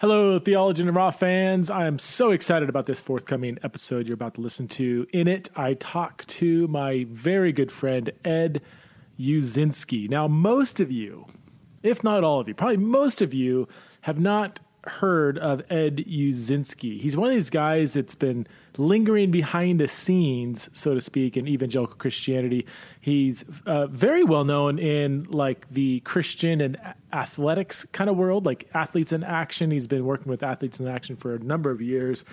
Hello, Theology the Raw fans. I am so excited about this forthcoming episode you're about to listen to. In it, I talk to my very good friend, Ed Uszynski. Now, most of you, if not all of you, probably most of you, have not heard of Ed Uszynski. He's one of these guys that's been lingering behind the scenes, so to speak, in evangelical Christianity. He's uh, very well known in like the Christian and athletics kind of world, like athletes in action. He's been working with athletes in action for a number of years.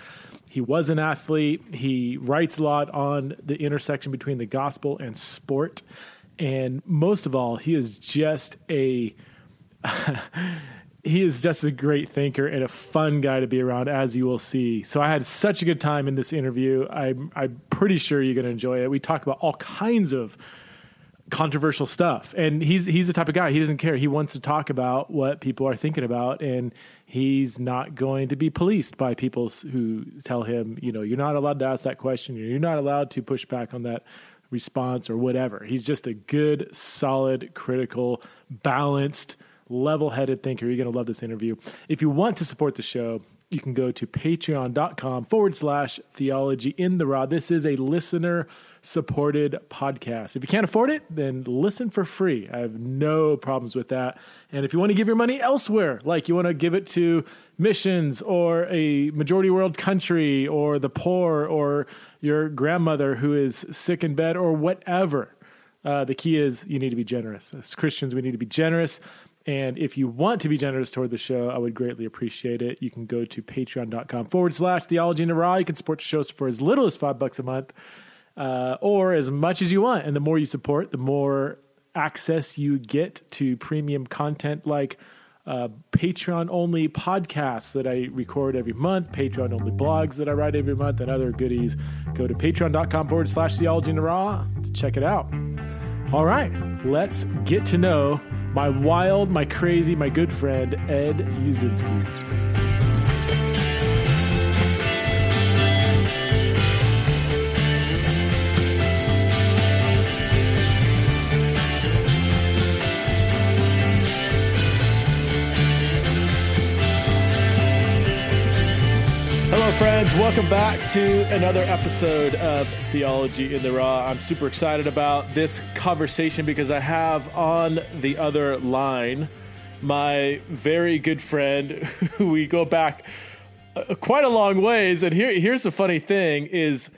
He was an athlete. He writes a lot on the intersection between the gospel and sport. And most of all, he is just a he is just a great thinker and a fun guy to be around, as you will see. So I had such a good time in this interview. I'm, I'm pretty sure you're going to enjoy it. We talk about all kinds of controversial stuff, and he's he's the type of guy he doesn't care. He wants to talk about what people are thinking about, and he's not going to be policed by people who tell him, you know, you're not allowed to ask that question, you're not allowed to push back on that response or whatever. He's just a good, solid, critical, balanced level headed thinker. You're going to love this interview. If you want to support the show, you can go to patreon.com forward slash theology in the raw. This is a listener supported podcast. If you can't afford it, then listen for free. I have no problems with that. And if you want to give your money elsewhere, like you want to give it to missions or a majority world country or the poor or your grandmother who is sick in bed or whatever, uh, the key is you need to be generous. As Christians, we need to be generous. And if you want to be generous toward the show, I would greatly appreciate it. You can go to patreon.com forward slash theology in the raw. You can support the shows for as little as five bucks a month uh, or as much as you want. And the more you support, the more access you get to premium content like uh, Patreon only podcasts that I record every month, Patreon only blogs that I write every month, and other goodies. Go to patreon.com forward slash theology in the raw to check it out. All right, let's get to know my wild, my crazy, my good friend, Ed Uszynski. Friends. Welcome back to another episode of Theology in the Raw. I'm super excited about this conversation because I have on the other line my very good friend who we go back uh, quite a long ways. And here, here's the funny thing is,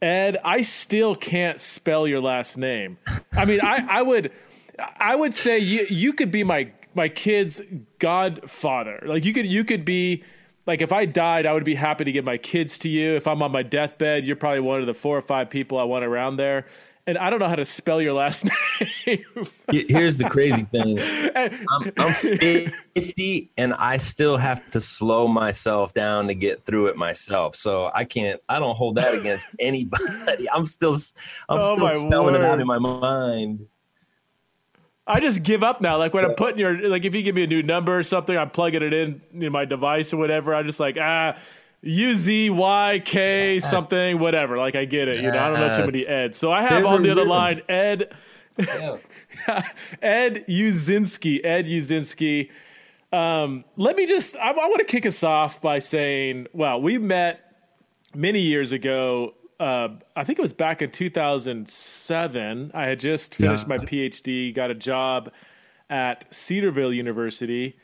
Ed, I still can't spell your last name. I mean, I, I would, I would say you, you could be my, my kid's godfather. Like you could, you could be, like if I died, I would be happy to give my kids to you. If I'm on my deathbed, you're probably one of the four or five people I want around there. And I don't know how to spell your last name. Here's the crazy thing: I'm, I'm 50, and I still have to slow myself down to get through it myself. So I can't. I don't hold that against anybody. I'm still. I'm oh still spelling word. it out in my mind. I just give up now. Like when so, I'm putting your like if you give me a new number or something, I'm plugging it in in my device or whatever. I'm just like ah. U Z Y K something whatever. Like I get it. You know, I don't know too many Eds. So I have on the other line Ed yeah. Ed Uszynski. Ed Uszynski. Um, let me just I, I want to kick us off by saying, well, we met many years ago uh, I think it was back in 2007. I had just finished yeah. my PhD, got a job at Cedarville University,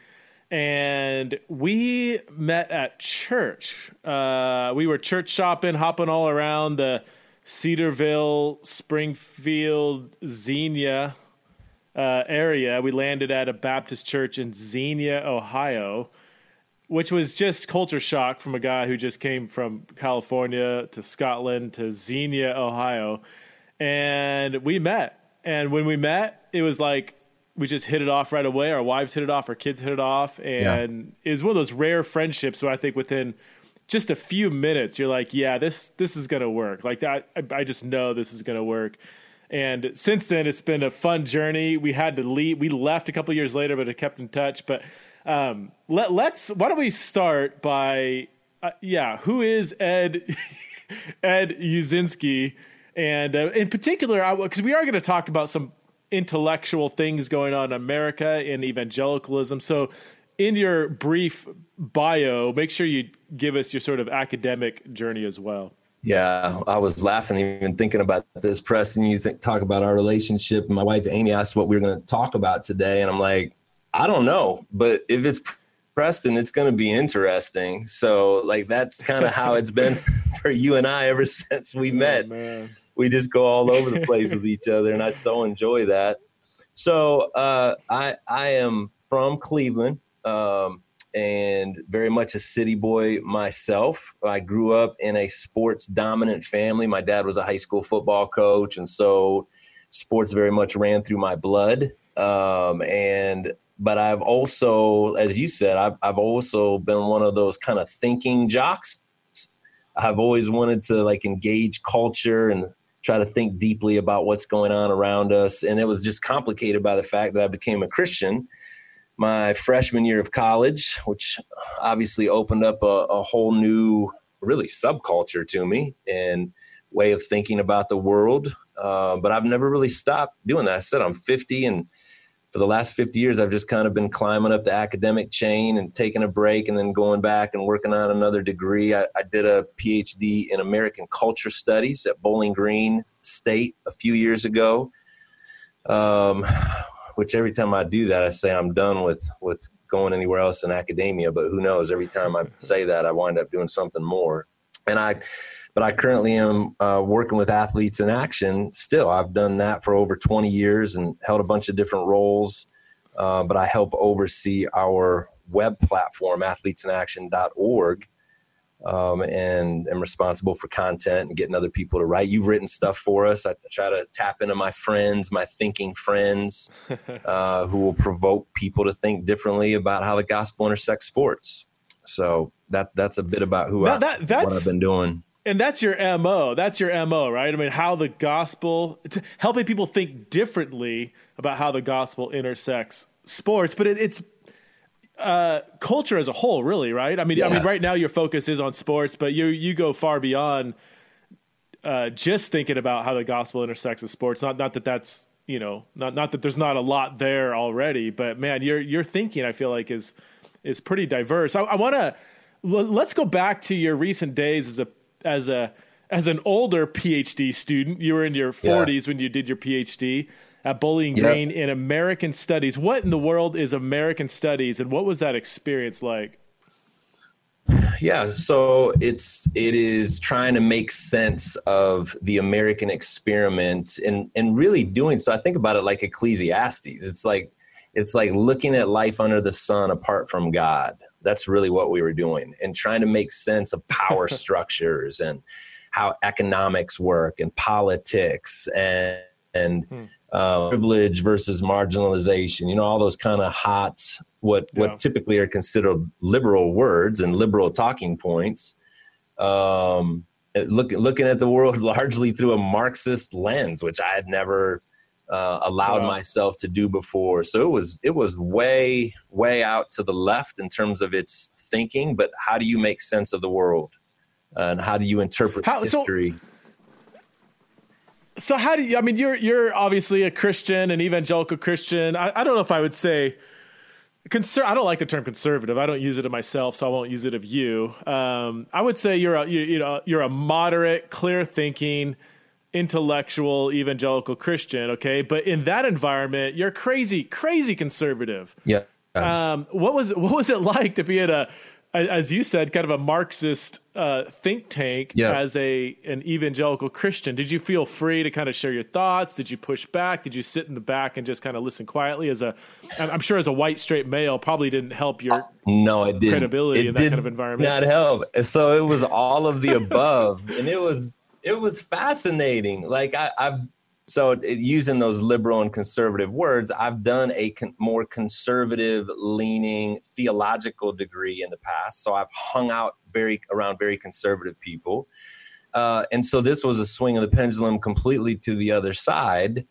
and we met at church. Uh, we were church shopping, hopping all around the Cedarville, Springfield, Xenia uh, area. We landed at a Baptist church in Xenia, Ohio which was just culture shock from a guy who just came from California to Scotland to Xenia, Ohio. And we met. And when we met, it was like we just hit it off right away. Our wives hit it off, our kids hit it off. And yeah. it was one of those rare friendships where I think within just a few minutes, you're like, yeah, this this is gonna work. Like that I, I just know this is gonna work. And since then, it's been a fun journey. We had to leave. We left a couple years later, but have kept in touch. But um, let, let's. Why don't we start by, uh, yeah, who is Ed Ed Uszynski, and uh, in particular, because we are going to talk about some intellectual things going on in America in evangelicalism. So, in your brief bio, make sure you give us your sort of academic journey as well. Yeah, I was laughing even thinking about this, Preston. You think talk about our relationship. My wife Amy asked what we were going to talk about today, and I'm like, I don't know, but if it's Preston, it's going to be interesting. So, like, that's kind of how it's been for you and I ever since we met. Oh, we just go all over the place with each other, and I so enjoy that. So, uh, I I am from Cleveland. Um, and very much a city boy myself. I grew up in a sports dominant family. My dad was a high school football coach, and so sports very much ran through my blood. Um, and but I've also, as you said, I've, I've also been one of those kind of thinking jocks. I've always wanted to like engage culture and try to think deeply about what's going on around us. And it was just complicated by the fact that I became a Christian my freshman year of college, which obviously opened up a, a whole new, really subculture to me and way of thinking about the world. Uh, but I've never really stopped doing that. I said I'm 50, and for the last 50 years, I've just kind of been climbing up the academic chain and taking a break and then going back and working on another degree. I, I did a PhD in American Culture Studies at Bowling Green State a few years ago. Um, which every time I do that, I say I'm done with with going anywhere else in academia. But who knows? Every time I say that, I wind up doing something more. And I, but I currently am uh, working with athletes in action. Still, I've done that for over 20 years and held a bunch of different roles. Uh, but I help oversee our web platform, athletesinAction.org, um, and am responsible for content and getting other people to write. You've written stuff for us. I try to tap into my friends, my thinking friends, uh, who will provoke people to think differently about how the gospel intersects sports. So that that's a bit about who now I, that, what I've been doing. And that's your mo. That's your mo, right? I mean, how the gospel, helping people think differently about how the gospel intersects sports. But it, it's uh, culture as a whole, really, right? I mean, yeah. I mean, right now your focus is on sports, but you you go far beyond uh, just thinking about how the gospel intersects with sports. Not not that that's you know not not that there's not a lot there already, but man, your your thinking I feel like is is pretty diverse. I, I want to let's go back to your recent days as a as a as an older PhD student. You were in your 40s yeah. when you did your PhD at Bowling Green yep. in American Studies. What in the world is American Studies, and what was that experience like? Yeah, so it's it is trying to make sense of the American experiment and and really doing so. I think about it like Ecclesiastes. It's like it's like looking at life under the sun apart from God. That's really what we were doing and trying to make sense of power structures and how economics work and politics and and hmm uh, privilege versus marginalization. You know, all those kind of hot, what yeah. what typically are considered liberal words and liberal talking points. Um, look, looking at the world largely through a Marxist lens, which I had never uh, allowed wow. myself to do before. So it was it was way way out to the left in terms of its thinking. But how do you make sense of the world, and how do you interpret how, history? So- so how do you? I mean, you're you're obviously a Christian, an evangelical Christian. I, I don't know if I would say conser- I don't like the term conservative. I don't use it of myself, so I won't use it of you. Um, I would say you're a you, you know you're a moderate, clear thinking, intellectual evangelical Christian. Okay, but in that environment, you're crazy, crazy conservative. Yeah. Um, what was what was it like to be at a as you said, kind of a Marxist uh, think tank yeah. as a an evangelical Christian. Did you feel free to kind of share your thoughts? Did you push back? Did you sit in the back and just kind of listen quietly? As a, I'm sure as a white straight male, probably didn't help your no, it didn't. credibility it in that kind of environment. Not help. So it was all of the above, and it was it was fascinating. Like I, I've so using those liberal and conservative words i've done a con- more conservative leaning theological degree in the past. So i've hung out very around very conservative people. Uh, and so this was a swing of the pendulum completely to the other side.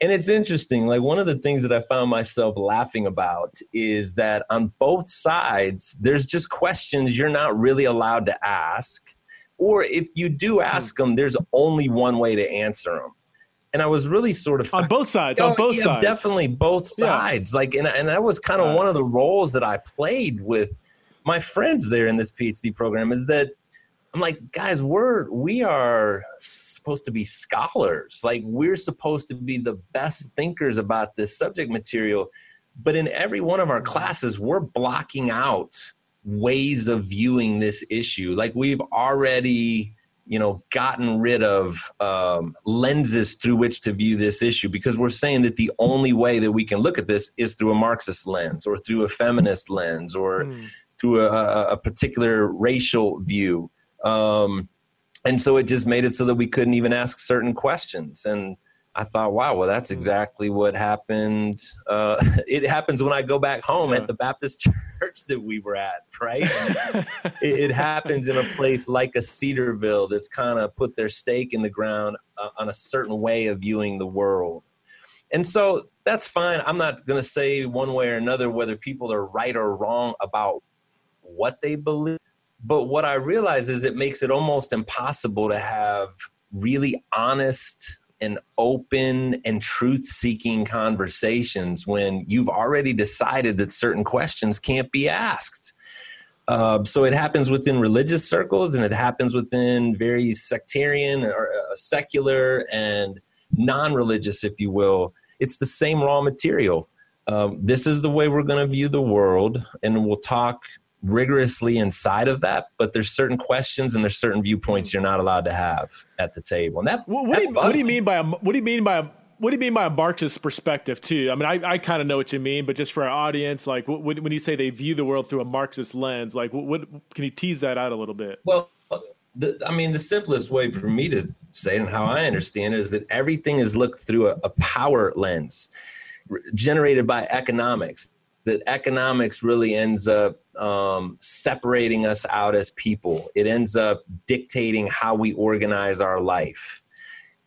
And it's interesting like one of the things that i found myself laughing about is that on both sides there's just questions you're not really allowed to ask or if you do ask hmm. them there's only one way to answer them and I was really sort of on both sides. Oh, on both yeah, sides, definitely both sides. Yeah. Like, and and that was kind of one of the roles that I played with my friends there in this PhD program. Is that I'm like, guys, we're we are supposed to be scholars. Like, we're supposed to be the best thinkers about this subject material. But in every one of our classes, we're blocking out ways of viewing this issue. Like, we've already you know gotten rid of um, lenses through which to view this issue because we're saying that the only way that we can look at this is through a marxist lens or through a feminist lens or mm. through a, a, particular racial view um, and so it just made it so that we couldn't even ask certain questions and I thought, wow, well, that's hmm. exactly what happened. Uh, it happens when I go back home yeah. at the Baptist church that we were at, right? it, it, happens in a place like a Cedarville that's kind of put their stake in the ground uh, on a certain way of viewing the world. And so that's fine. I'm not going to say one way or another whether people are right or wrong about what they believe. But what I realize is it makes it almost impossible to have really honest and open and truth seeking conversations when you've already decided that certain questions can't be asked. Uh, so it happens within religious circles and it happens within very sectarian or uh, secular and non religious, if you will. It's the same raw material. Um, this is the way we're going to view the world, and we'll talk rigorously inside of that, but there's certain questions and there's certain viewpoints hmm. you're not allowed to have at the table. And that what, what, do, you, what do, you, mean by a, what do you mean by a, what do you mean by a Marxist perspective too? I mean, I, I kind of know what you mean, but just for our audience, like when, when you say they view the world through a Marxist lens, like what, what can you tease that out a little bit? Well, the, I mean, the simplest way for me to say it and how I understand it is that everything is looked through a, a power lens generated by economics that economics really ends up um, separating us out as people. It ends up dictating how we organize our life.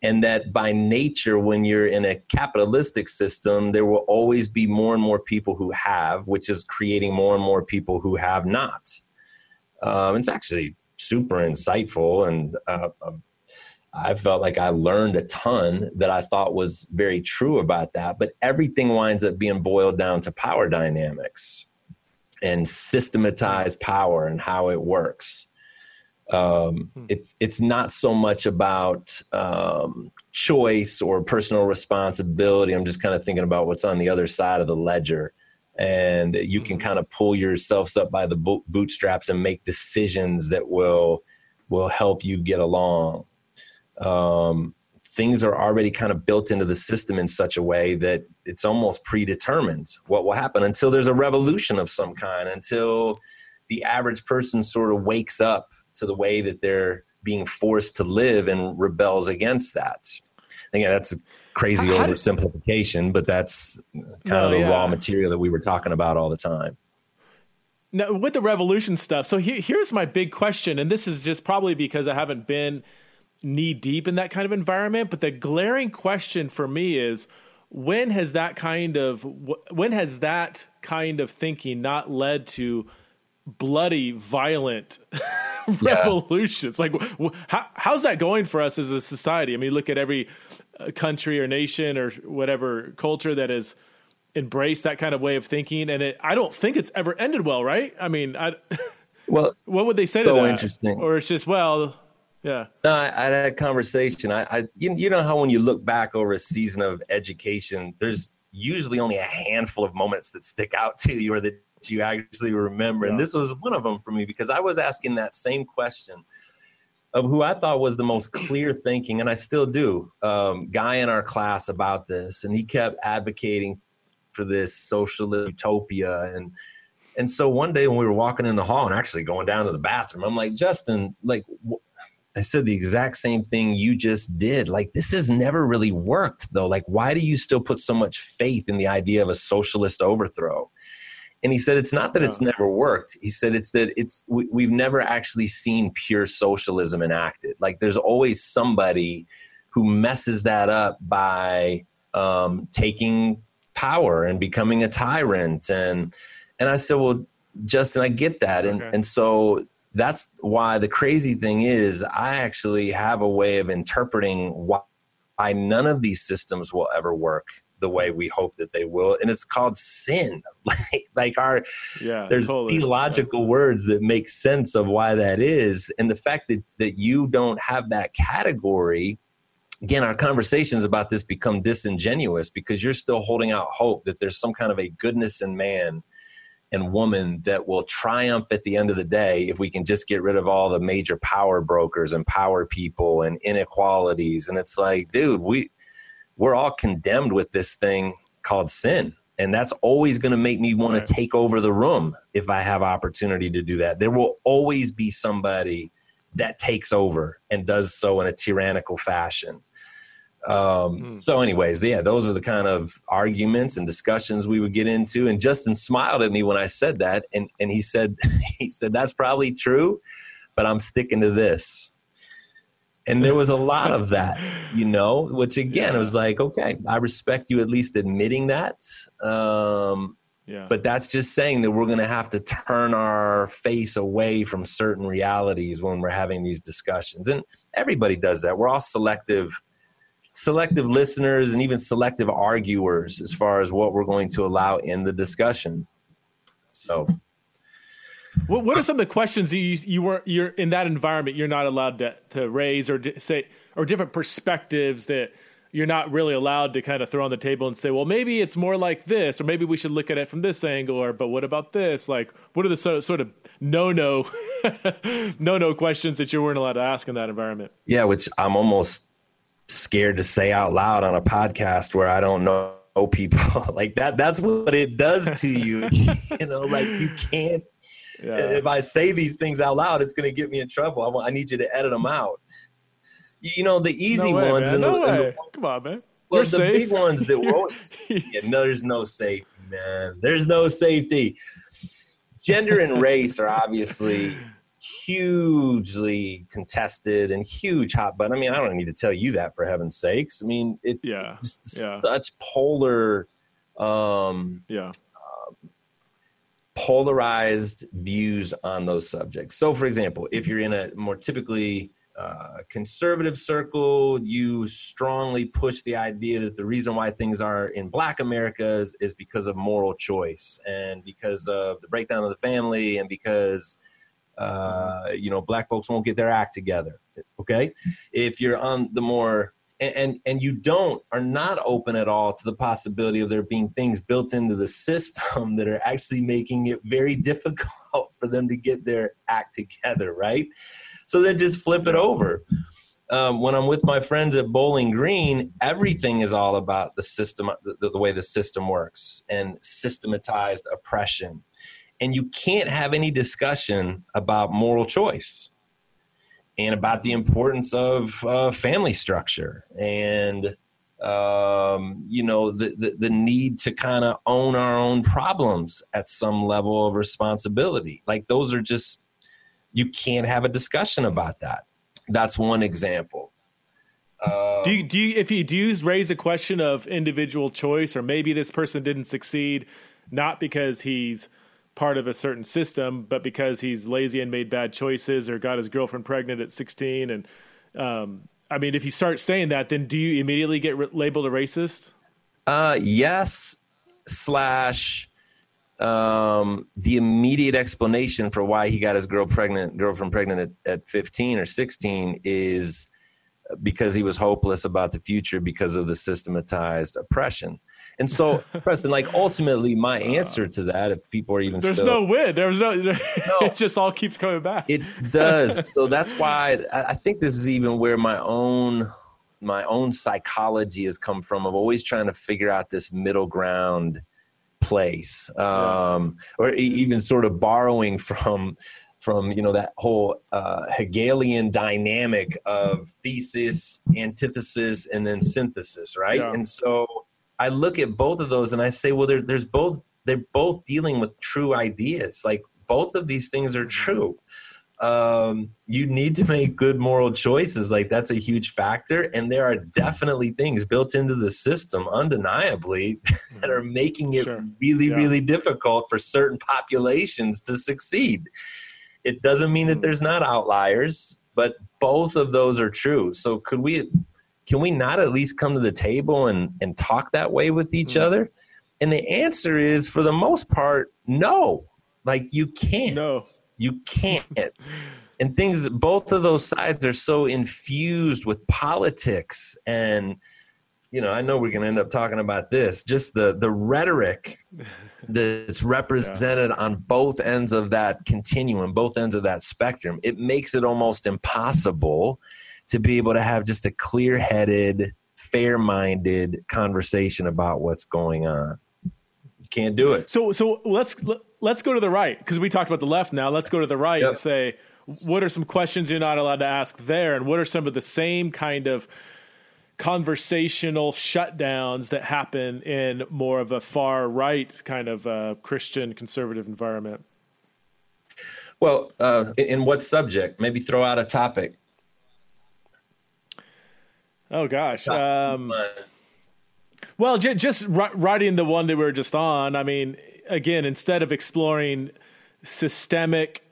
And that by nature, when you're in a capitalistic system, there will always be more and more people who have, which is creating more and more people who have not. Um, it's actually super insightful and uh, um, I felt like I learned a ton that I thought was very true about that. But everything winds up being boiled down to power dynamics and systematized power and how it works. Um, hmm. it's it's not so much about um, choice or personal responsibility. I'm just kind of thinking about what's on the other side of the ledger, and you can hmm. kind of pull yourselves up by the bootstraps and make decisions that will will help you get along um, things are already kind of built into the system in such a way that it's almost predetermined what will happen until there's a revolution of some kind, until the average person sort of wakes up to the way that they're being forced to live and rebels against that. Again, that's a crazy How oversimplification, but that's kind no, of the yeah. raw material that we were talking about all the time. Now, with the revolution stuff, so he, here's my big question, and this is just probably because I haven't been – knee deep in that kind of environment. But the glaring question for me is when has that kind of when has that kind of thinking not led to bloody, violent revolutions? Like, how, how's that going for us as a society? I mean, look at every uh, country or nation or whatever culture that has embraced that kind of way of thinking, and it, I don't think it's ever ended well, right? I mean, I, well, what would they say so to that? Interesting. Or it's just well, yeah. No, I, I, had a conversation. I, I you, you know how when you look back over a season of education, there's usually only a handful of moments that stick out to you or that you actually remember. Yeah. And this was one of them for me because I was asking that same question of who I thought was the most clear thinking, and I still do, um, guy in our class about this. And he kept advocating for this social utopia and and so one day when we were walking in the hall and actually going down to the bathroom, I'm like, Justin, like, I said the exact same thing you just did. Like, this has never really worked, though. Like, why do you still put so much faith in the idea of a socialist overthrow? And he said, it's not that it's never worked. He said, it's that it's we, we've never actually seen pure socialism enacted. Like, there's always somebody who messes that up by um, taking power and becoming a tyrant. And and I said, well, Justin, I get that. And okay. and so that's why the crazy thing is I actually have a way of interpreting why none of these systems will ever work the way we hope that they will and it's called sin like like our yeah there's totally. theological yeah. words that make sense of why that is and the fact that that you don't have that category again our conversations about this become disingenuous because you're still holding out hope that there's some kind of a goodness in man and woman that will triumph at the end of the day if we can just get rid of all the major power brokers and power people and inequalities. And it's like dude we we're all condemned with this thing called sin. And that's always going to make me want right. to take over the room if i have opportunity to do that. There will always be somebody that takes over and does so in a tyrannical fashion um, mm. so anyways yeah those are the kind of arguments and discussions we would get into and justin smiled at me when i said that and, and he said he said that's probably true but i'm sticking to this and there was a lot of that you know which again yeah. was like okay i respect you at least admitting that um, yeah. but that's just saying that we're going to have to turn our face away from certain realities when we're having these discussions and everybody does that we're all selective selective listeners and even selective arguers as far as what we're going to allow in the discussion so what, what are some of the questions you you were you're in that environment you're not allowed to to raise or say or different perspectives that you're not really allowed to kind of throw on the table and say, well, maybe it's more like this, or maybe we should look at it from this angle, or but what about this? Like, what are the sort of, sort of no no no no questions that you weren't allowed to ask in that environment? Yeah, which I'm almost scared to say out loud on a podcast where I don't know people like that. That's what it does to you. you know, like you can't yeah. If I say these things out loud, it's going to get me in trouble. I, want, I need you to edit them mm-hmm. out. You know, the easy no way, ones. Man. no the, way. The, Come on, man. Well, the safe. big ones that were yeah, no, there's no safety, man. There's no safety. Gender and race are obviously hugely contested and huge hot button. I mean, I don't need to tell you that for heaven's sakes. I mean, it's yeah. just yeah. such polar um yeah polarized views on those subjects. So, for example, if you're in a more typically uh, conservative circle, you strongly push the idea that the reason why things are in Black America is, is because of moral choice and because of the breakdown of the family and because uh, you know Black folks won't get their act together. Okay, if you're on the more and and you don't are not open at all to the possibility of there being things built into the system that are actually making it very difficult for them to get their act together right? So they just flip it over. Um, when i'm with my friends at bowling green everything is all about the system the, the way the system works and systematized oppression and you can't have any discussion about moral choice and about the importance of uh, family structure and um, you know the, the, the need to kind of own our own problems at some level of responsibility. Like those are just you can't have a discussion about that. That's one example. Um, do you do you if you do you raise a question of individual choice or maybe this person didn't succeed not because he's part of a certain system, but because he's lazy and made bad choices or got his girlfriend pregnant at 16. And um, I mean, if you start saying that, then do you immediately get re- labeled a racist? Uh, yes, slash um, the immediate explanation for why he got his girl pregnant, girlfriend pregnant at, at 15 or 16 is because he was hopeless about the future because of the systematized oppression. And so, Preston, like ultimately, my answer to that, if people are even there's still, no win. There's no, no, it just all keeps coming back. It does. so that's why I think this is even where my own my own psychology has come from of always trying to figure out this middle ground place, um, or even sort of borrowing from from you know that whole uh, Hegelian dynamic of thesis, antithesis, and then synthesis, right? Yeah. And so I look at both of those and I say, well, there's both they're both dealing with true ideas. Like both of these things are mm-hmm. true. Um, you need to make good moral choices. Like that's a huge factor, and there are mm-hmm. definitely things built into the system, undeniably, that are mm-hmm. making it sure. really, yeah. really difficult for certain populations to succeed. It doesn't mean that there's not outliers, but both of those are true. So could we can we not at least come to the table and and talk that way with each mm-hmm. other? And the answer is for the most part no. Like you can't. No. You can't. And things both of those sides are so infused with politics and you know i know we're going to end up talking about this just the the rhetoric that's represented yeah. on both ends of that continuum both ends of that spectrum. It makes it almost impossible to be able to have just a clear-headed fair-minded conversation about what's going on. You can't do it. So so let's let's go to the right because we talked about the left now. Let's go to the right yep. and say what are some questions you're not allowed to ask there? And what are some of the same kind of conversational shutdowns that happen in more of a far right kind of uh, christian conservative environment? Well uh, in what subject? Maybe throw out a topic oh gosh um, well j- just writing the one that we were just on i mean again instead of exploring systemic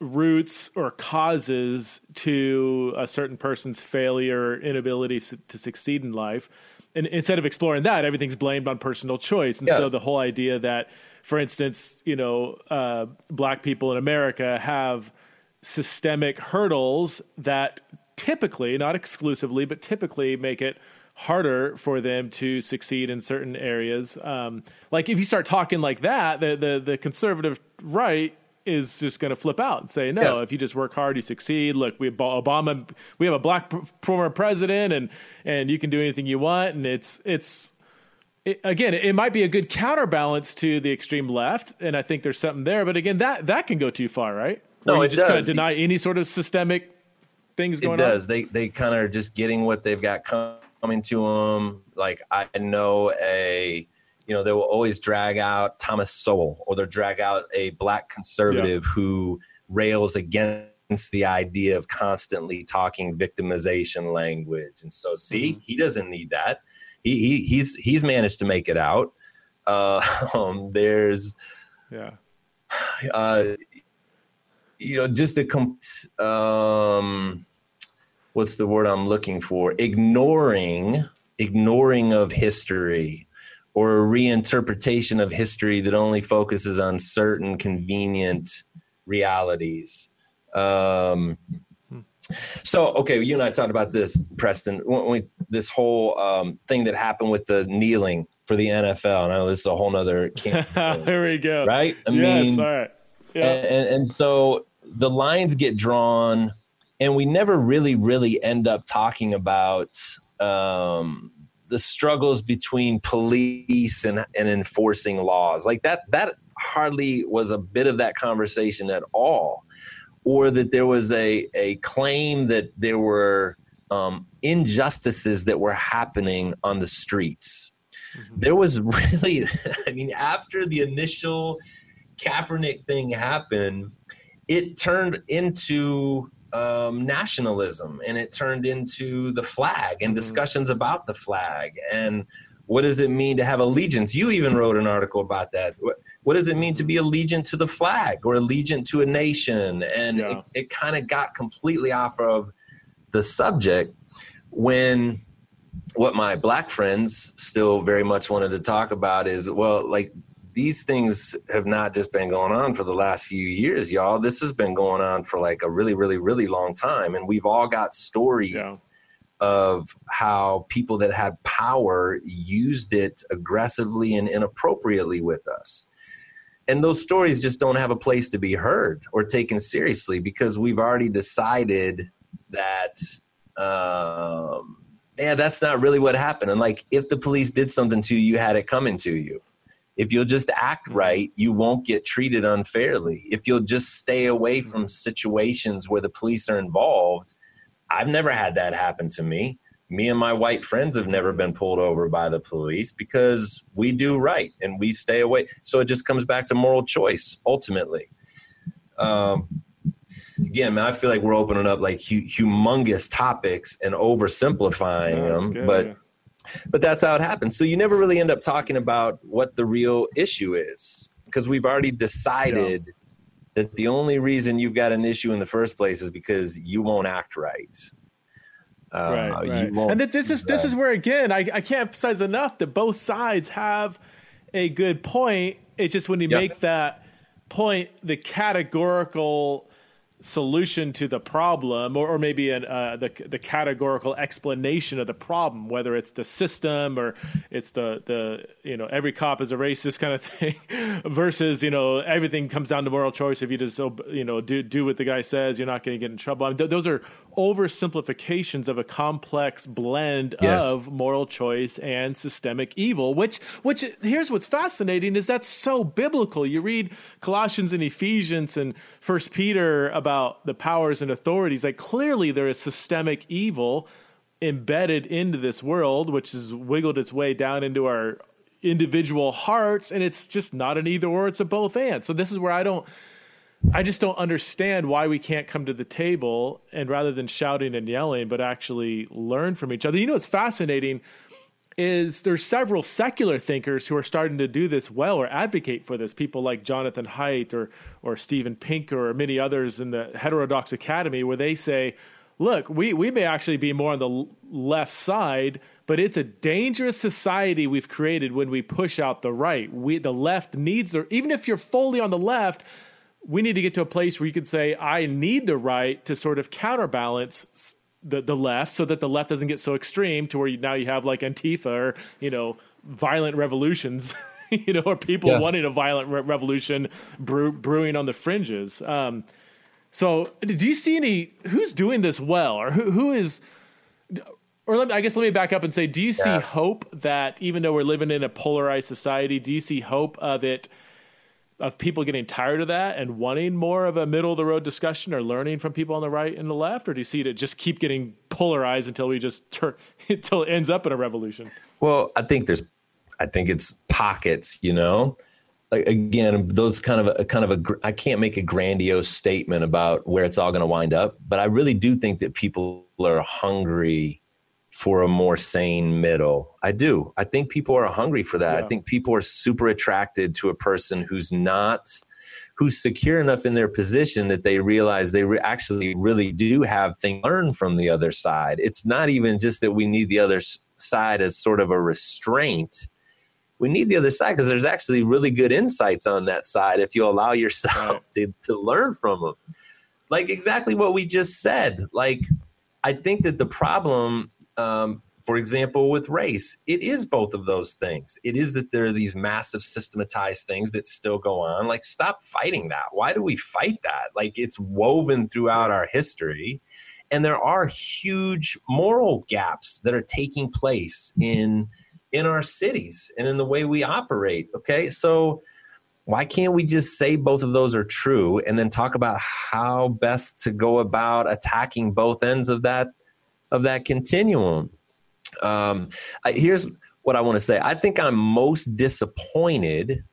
roots or causes to a certain person's failure, or inability to succeed in life. And instead of exploring that, everything's blamed on personal choice. And yeah. so the whole idea that, for instance, you know, uh, black people in America have systemic hurdles that typically, not exclusively, but typically make it harder for them to succeed in certain areas. Um, like if you start talking like that, the the, the conservative right is just going to flip out and say, no, yeah. if you just work hard, you succeed. Look, we have Obama, we have a black former president, and and you can do anything you want. And it's it's it, again, it might be a good counterbalance to the extreme left, and I think there's something there. But again, that that can go too far, right? no, it just kind of deny any sort of systemic things going on. It does. On? They they kind of are just getting what they've got coming to them. Like I know a you know, they will always drag out Thomas Sowell or they'll drag out a black conservative yeah. who rails against the idea of constantly talking victimization language. And so, see, mm-hmm. he doesn't need that. He, he he's he's managed to make it out. Uh, um, there's, yeah, uh, you know, just a com- um, what's the word I'm looking for? Ignoring, ignoring of history or a reinterpretation of history that only focuses on certain convenient realities. Um, so, okay, you and I talked about this, Preston. When we, this whole um, thing that happened with the kneeling for the NFL. And I know this is a whole nother Here we go. Right? I yes, mean, all right. Yeah. And, and so the lines get drawn, and we never really, really end up talking about um, the struggles between police and, and enforcing laws like that that hardly was a bit of that conversation at all or that there was a, a claim that there were um, injustices that were happening on the streets mm-hmm. there was really i mean after the initial kaepernick thing happened it turned into um, nationalism and it turned into the flag and mm-hmm. discussions about the flag and what does it mean to have allegiance you even wrote an article about that what, what does it mean to be allegiant to the flag or allegiant to a nation and yeah. it, it kind of got completely off of the subject when what my black friends still very much wanted to talk about is well like these things have not just been going on for the last few years, y'all. This has been going on for like a really, really, really long time. And we've all got stories yeah. of how people that had power used it aggressively and inappropriately with us. And those stories just don't have a place to be heard or taken seriously because we've already decided that, um, yeah, that's not really what happened. And like, if the police did something to you, you had it coming to you if you'll just act mm-hmm. right, you won't get treated unfairly. If you'll just stay away mm-hmm. from situations where the police are involved, I've never had that happen to me. Me and my white friends have never been pulled over by the police because we do right and we stay away. So it just comes back to moral choice ultimately. Um, again, man, I feel like we're opening up like hu- humongous topics and oversimplifying them, good. but but that's how it happens. So you never really end up talking about what the real issue is because we've already decided yeah. that the only reason you've got an issue in the first place is because you won't act right. Uh, right, right. And this is this is where again I, I can't emphasize enough that both sides have a good point. It's just when you yep. make that point, the categorical solution to the problem, or, or maybe an, uh, the the categorical explanation of the problem, whether it's the system or it's the the you know every cop is a racist kind of thing, versus you know everything comes down to moral choice. If you just you know do do what the guy says, you're not going to get in trouble. I mean, th- those are oversimplifications of a complex blend yes. of moral choice and systemic evil. Which which here's what's fascinating is that's so biblical. You read Colossians and Ephesians and First Peter about the powers and authorities, like clearly there is systemic evil embedded into this world, which has wiggled its way down into our individual hearts, and it's just not an either or; it's a both and. So this is where I don't. I just don't understand why we can't come to the table and rather than shouting and yelling, but actually learn from each other. You know, it's fascinating is there's several secular thinkers who are starting to do this well or advocate for this. People like Jonathan Haidt or or Steven Pinker or many others in the Heterodox Academy, where they say, "Look, we we may actually be more on the left side." But it's a dangerous society we've created when we push out the right. We the left needs the even if you're fully on the left, we need to get to a place where you can say, I need the right to sort of counterbalance the the left so that the left doesn't get so extreme to where you, now you have like Antifa or you know violent revolutions. you know, or people yeah. wanting a violent re- revolution brew, brewing on the fringes. Um, so, do you see any who's doing this well, or who who is? Or let me, I guess let me back up and say, do you see hope that even though we're living in a polarized society, do you see hope of it of people getting tired of that and wanting more of a middle of the road discussion or learning from people on the right and the left, or do you see it just keep getting polarized until we just turn until it ends up in a revolution? Well, I think there's, I think it's pockets, you know. Like again, those kind of a kind of a I can't make a grandiose statement about where it's all going to wind up, but I really do think that people are hungry for a more sane middle. I do. I think people are hungry for that. Yeah. I think people are super attracted to a person who's not who's secure enough in their position that they realize they re- actually really do have things learned from the other side. It's not even just that we need the other side as sort of a restraint. We need the other side because there's actually really good insights on that side if you allow yourself to, to learn from them. Like exactly what we just said. Like, I think that the problem um, for example, with race, it is both of those things. It is that there are these massive systematized things that still go on. Like, stop fighting that. Why do we fight that? Like, it's woven throughout our history. And there are huge moral gaps that are taking place in in our cities and in the way we operate. Okay. So why can't we just say both of those are true and then talk about how best to go about attacking both ends of that of that continuum. Um, I, here's what I want to say. I think I'm most disappointed,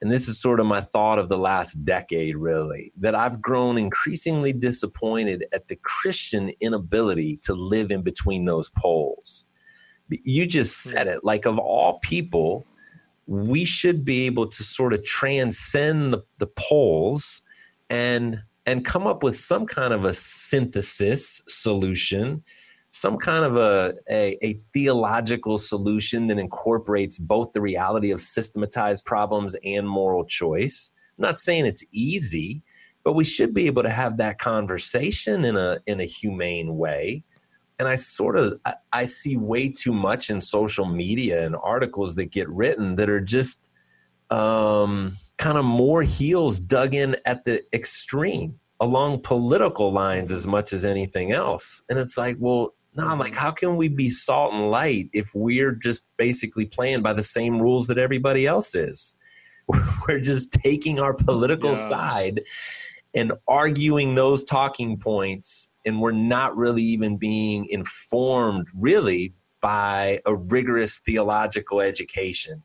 and this is sort of my thought of the last decade, really, that I've grown increasingly disappointed at the Christian inability to live in between those poles. You just hmm. said it. Like, of all people, we should be able to sort of transcend the, the poles and and come up with some kind of a synthesis solution some kind of a, a, a, theological solution that incorporates both the reality of systematized problems and moral choice. I'm not saying it's easy, but we should be able to have that conversation in a in a humane way. And I sort of I, I see way too much in social media and articles that get written that are just um, kind of more heels dug in at the extreme along political lines as much as anything else. And it's like, well, no, I'm like, how can we be salt and light if we're just basically playing by the same rules that everybody else is? We're just taking our political yeah. side and arguing those talking points, and we're not really even being informed, really, by a rigorous theological education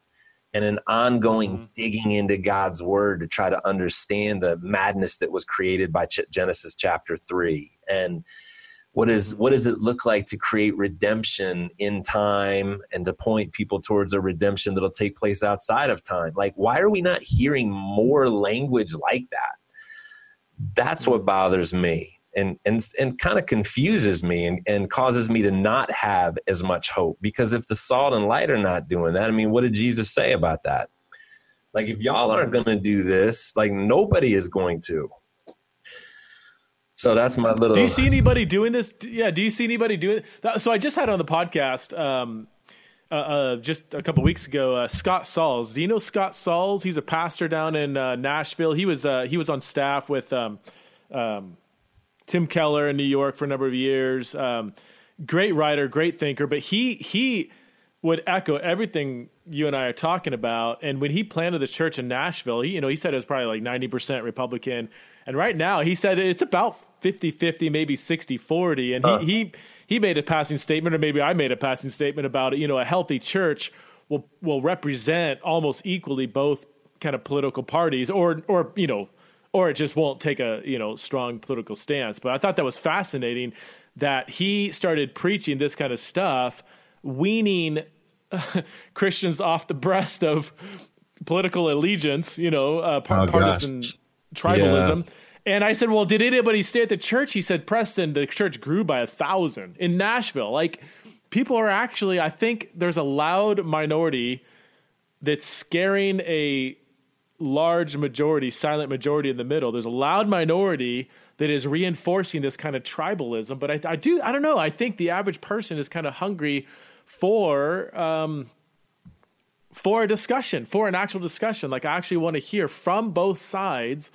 and an ongoing mm-hmm. digging into God's word to try to understand the madness that was created by Ch- Genesis chapter 3. And what is what does it look like to create redemption in time and to point people towards a redemption that'll take place outside of time? Like why are we not hearing more language like that? That's what bothers me and and and kind of confuses me and, and causes me to not have as much hope. Because if the salt and light are not doing that i mean what did jesus say about that? Like if y'all aren't going to do this like nobody is going to so that's my little do you see anybody doing this yeah do you see anybody doing so i just had on the podcast um uh, uh, just a couple weeks ago, uh, Scott Sauls. Do you know Scott Sauls? He's a pastor down in uh, Nashville. He was uh, he was on staff with um, um, Tim Keller in New York for a number of years. Um, great writer, great thinker, but he he would echo everything you and I are talking about. And when he planted the church in Nashville, he, you know, he said it was probably like ninety percent Republican, and right now he said it's about 50-50, maybe 60-40. and he he he made a passing statement, or maybe I made a passing statement about it. You know, a healthy church will will represent almost equally both kind of political parties, or or you know, or it just won't take a you know strong political stance. But I thought that was fascinating that he started preaching this kind of stuff, weaning Christians off the breast of political allegiance, you know, uh, oh, partisan tribalism. Yeah and I said, "Well, did anybody stay at the church?" He said, "Preston, the church grew by a thousand in Nashville. Like people are actually, I think there's a loud minority that's scaring a large majority, silent majority in the middle. There's a loud minority that is reinforcing this kind of tribalism. But I, I do, I don't know. I think the average person is kind of hungry for." Um, for a discussion, for an actual discussion. Like, I actually want to hear from both sides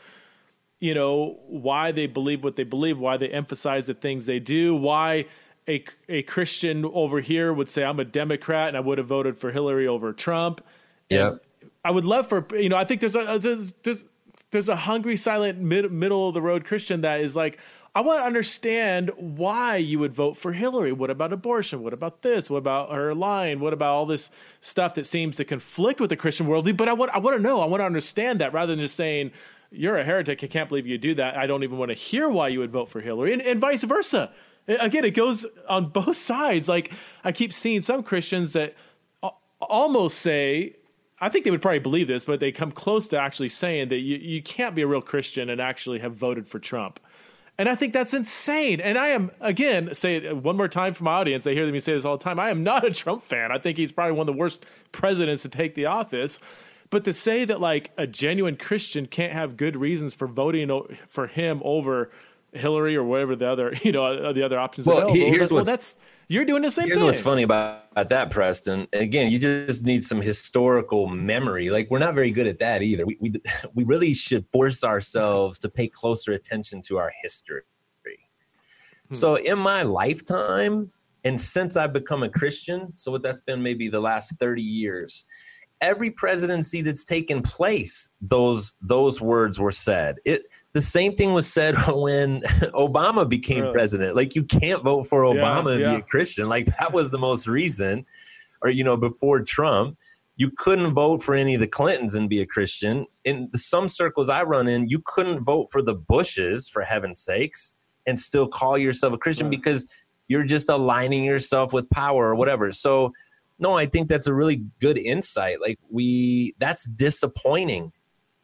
you know why they believe what they believe, why they emphasize the things they do, why a a Christian over here would say I'm a Democrat and I would have voted for Hillary over Trump. Yeah, I would love for you know I think there's a there's there's a hungry silent mid, middle of the road Christian that is like I want to understand why you would vote for Hillary. What about abortion? What about this? What about her lying? What about all this stuff that seems to conflict with the Christian worldview? But I want I want to know. I want to understand that rather than just saying you're a heretic. I can't believe you do that. I don't even want to hear why you would vote for Hillary, and, and vice versa. Again, it goes on both sides. Like I keep seeing some Christians that almost say, I think they would probably believe this, but they come close to actually saying that you, you can't be a real Christian and actually have voted for Trump. And I think that's insane. And I am, again, say it one more time for my audience. I hear me say this all the time. I am not a Trump fan. I think he's probably one of the worst presidents to take the office. But to say that like a genuine Christian can't have good reasons for voting for him over Hillary or whatever the other you know the other options well, available, here's well, that's you're doing the same here's thing. Here's what's funny about, about that, Preston. Again, you just need some historical memory. Like we're not very good at that either. We we we really should force ourselves to pay closer attention to our history. Hmm. So in my lifetime, and since I've become a Christian, so what that's been maybe the last 30 years, every presidency that's taken place, those those words were said. It the same thing was said when Obama became really? president. Like you can't vote for Obama yeah, and yeah. be a Christian. Like that was the most recent, or you know, before Trump. You couldn't vote for any of the Clintons and be a Christian. In some circles I run in, you couldn't vote for the Bushes, for heaven's sakes, and still call yourself a Christian right. because you're just aligning yourself with power or whatever. So no, I think that's a really good insight. Like we, that's disappointing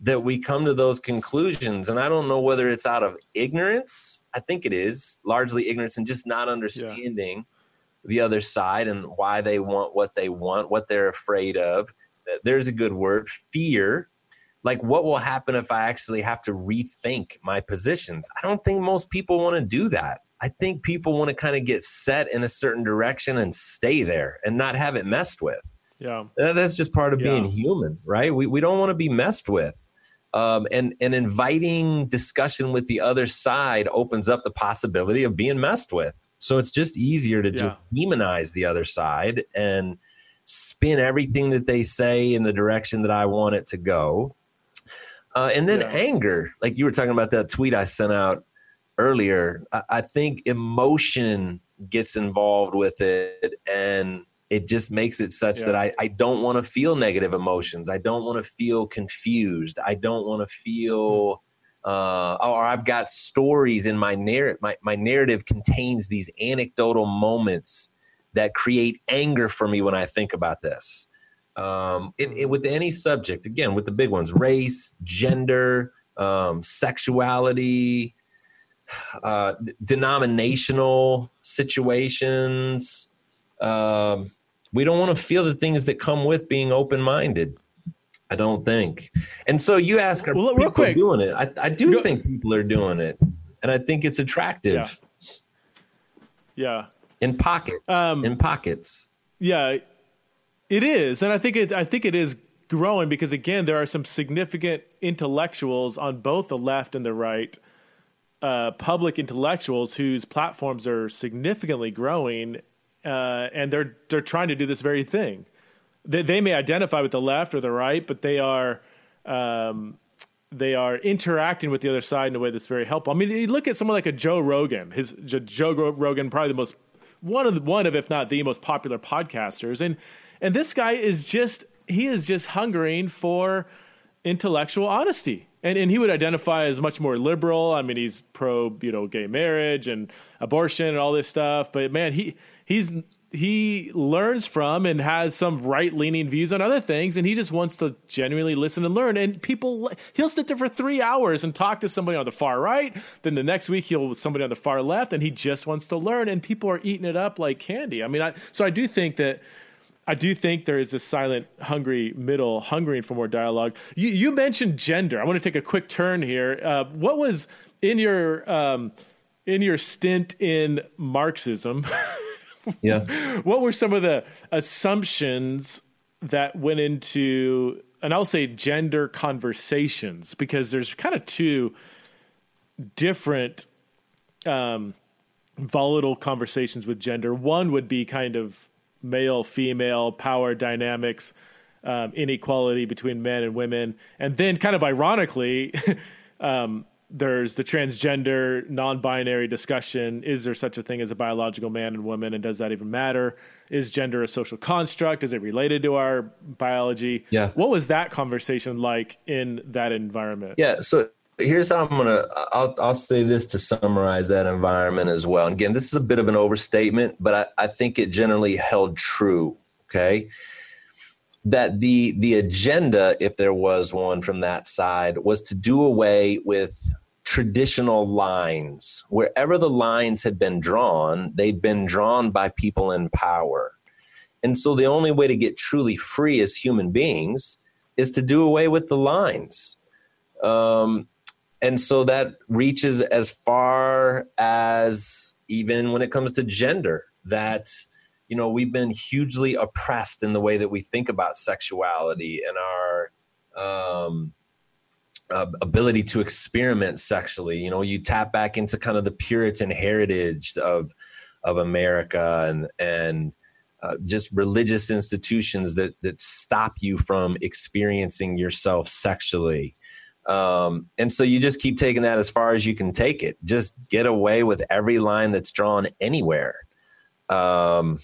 that we come to those conclusions. And I don't know whether it's out of ignorance. I think it is largely ignorance and just not understanding yeah. the other side and why they want what they want, what they're afraid of. There's a good word fear. Like, what will happen if I actually have to rethink my positions? I don't think most people want to do that. I think people want to kind of get set in a certain direction and stay there and not have it messed with. Yeah. That's just part of yeah. being human, right? We, we don't want to be messed with. Um, and, and inviting discussion with the other side opens up the possibility of being messed with. So it's just easier to yeah. demonize the other side and spin everything that they say in the direction that I want it to go. Uh, and then yeah. anger, like you were talking about that tweet I sent out earlier, I, I think emotion gets involved with it and it just makes it such yeah. that I, I don't want to feel negative emotions. I don't want to feel confused. I don't want to feel uh, or I've got stories in my narrative. My, my narrative contains these anecdotal moments that create anger for me when I think about this. Um, it, it, with any subject, again, with the big ones race, gender, um, sexuality, uh, denominational situations. Um, we don't want to feel the things that come with being open minded. I don't think. And so you ask, are well, people quick. doing it? I, I do Go. think people are doing it, and I think it's attractive. Yeah. yeah. In pocket, um, in pockets. Yeah, it is, and I think it. I think it is growing because again, there are some significant intellectuals on both the left and the right, uh, public intellectuals whose platforms are significantly growing, uh, and they're they're trying to do this very thing. They, they, may identify with the left or the right, but they are. Um, they are interacting with the other side in a way that's very helpful. I mean, you look at someone like a Joe Rogan. His Joe Rogan, probably the most one of the, one of if not the most popular podcasters, and and this guy is just he is just hungering for intellectual honesty. And, and he would identify as much more liberal. I mean, he's pro, you know, gay marriage and abortion and all this stuff. But man, he he's he learns from and has some right leaning views on other things, and he just wants to genuinely listen and learn. And people, he'll sit there for three hours and talk to somebody on the far right. Then the next week he'll somebody on the far left, and he just wants to learn. And people are eating it up like candy. I mean, I, so I do think that I do think there is a silent, hungry middle, hungering for more dialogue. You, you mentioned gender. I want to take a quick turn here. Uh, what was in your um, in your stint in Marxism? yeah. What were some of the assumptions that went into, and I'll say gender conversations, because there's kind of two different um, volatile conversations with gender. One would be kind of male female power dynamics, um, inequality between men and women, and then kind of ironically, um, there's the transgender non-binary discussion. Is there such a thing as a biological man and woman and does that even matter? Is gender a social construct? Is it related to our biology? Yeah. What was that conversation like in that environment? Yeah so here's how I'm gonna I'll I'll say this to summarize that environment as well. And again, this is a bit of an overstatement, but I, I think it generally held true. Okay. That the the agenda, if there was one from that side, was to do away with traditional lines. Wherever the lines had been drawn, they'd been drawn by people in power. And so the only way to get truly free as human beings is to do away with the lines. Um, and so that reaches as far as even when it comes to gender that you know we've been hugely oppressed in the way that we think about sexuality and our um, uh, ability to experiment sexually. You know you tap back into kind of the puritan heritage of of america and and uh, just religious institutions that that stop you from experiencing yourself sexually um, and so you just keep taking that as far as you can take it. Just get away with every line that's drawn anywhere. Um,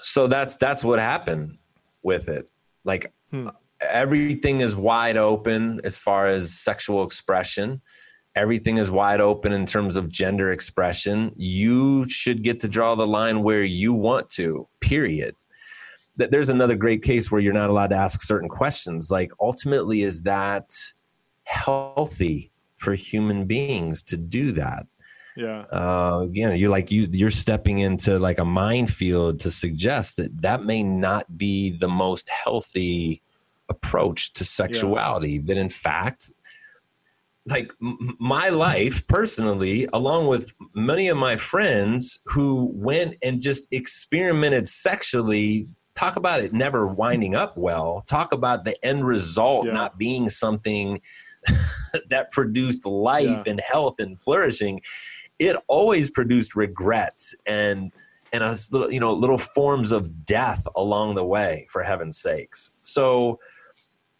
so that's that's what happened with it. Like hmm. everything is wide open as far as sexual expression. Everything is wide open in terms of gender expression. You should get to draw the line where you want to. Period there's another great case where you're not allowed to ask certain questions. Like ultimately, is that healthy for human beings to do that? Yeah. Uh, again, you're like you you're stepping into like a minefield to suggest that that may not be the most healthy approach to sexuality. Yeah. That in fact, like m- my life personally, along with many of my friends who went and just experimented sexually talk about it never winding up well. Talk about the end result yeah. not being something that produced life yeah. and health and flourishing. It always produced regrets and and little, you know little forms of death along the way. For heaven's sakes, so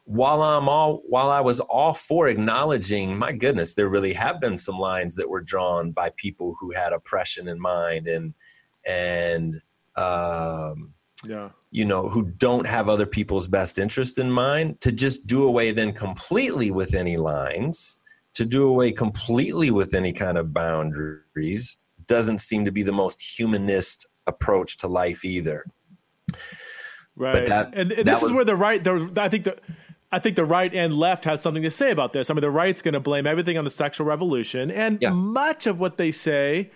while I'm all while I was all for acknowledging, my goodness, there really have been some lines that were drawn by people who had oppression in mind and and um, yeah you know who don't have other people's best interest in mind to just do away then completely with any lines to do away completely with any kind of boundaries doesn't seem to be the most humanist approach to life either right that, and, and this was, is where the right the, i think the I think the right and left has something to say about this. I mean, the right's going to blame everything on the sexual revolution, and yeah. much of what they say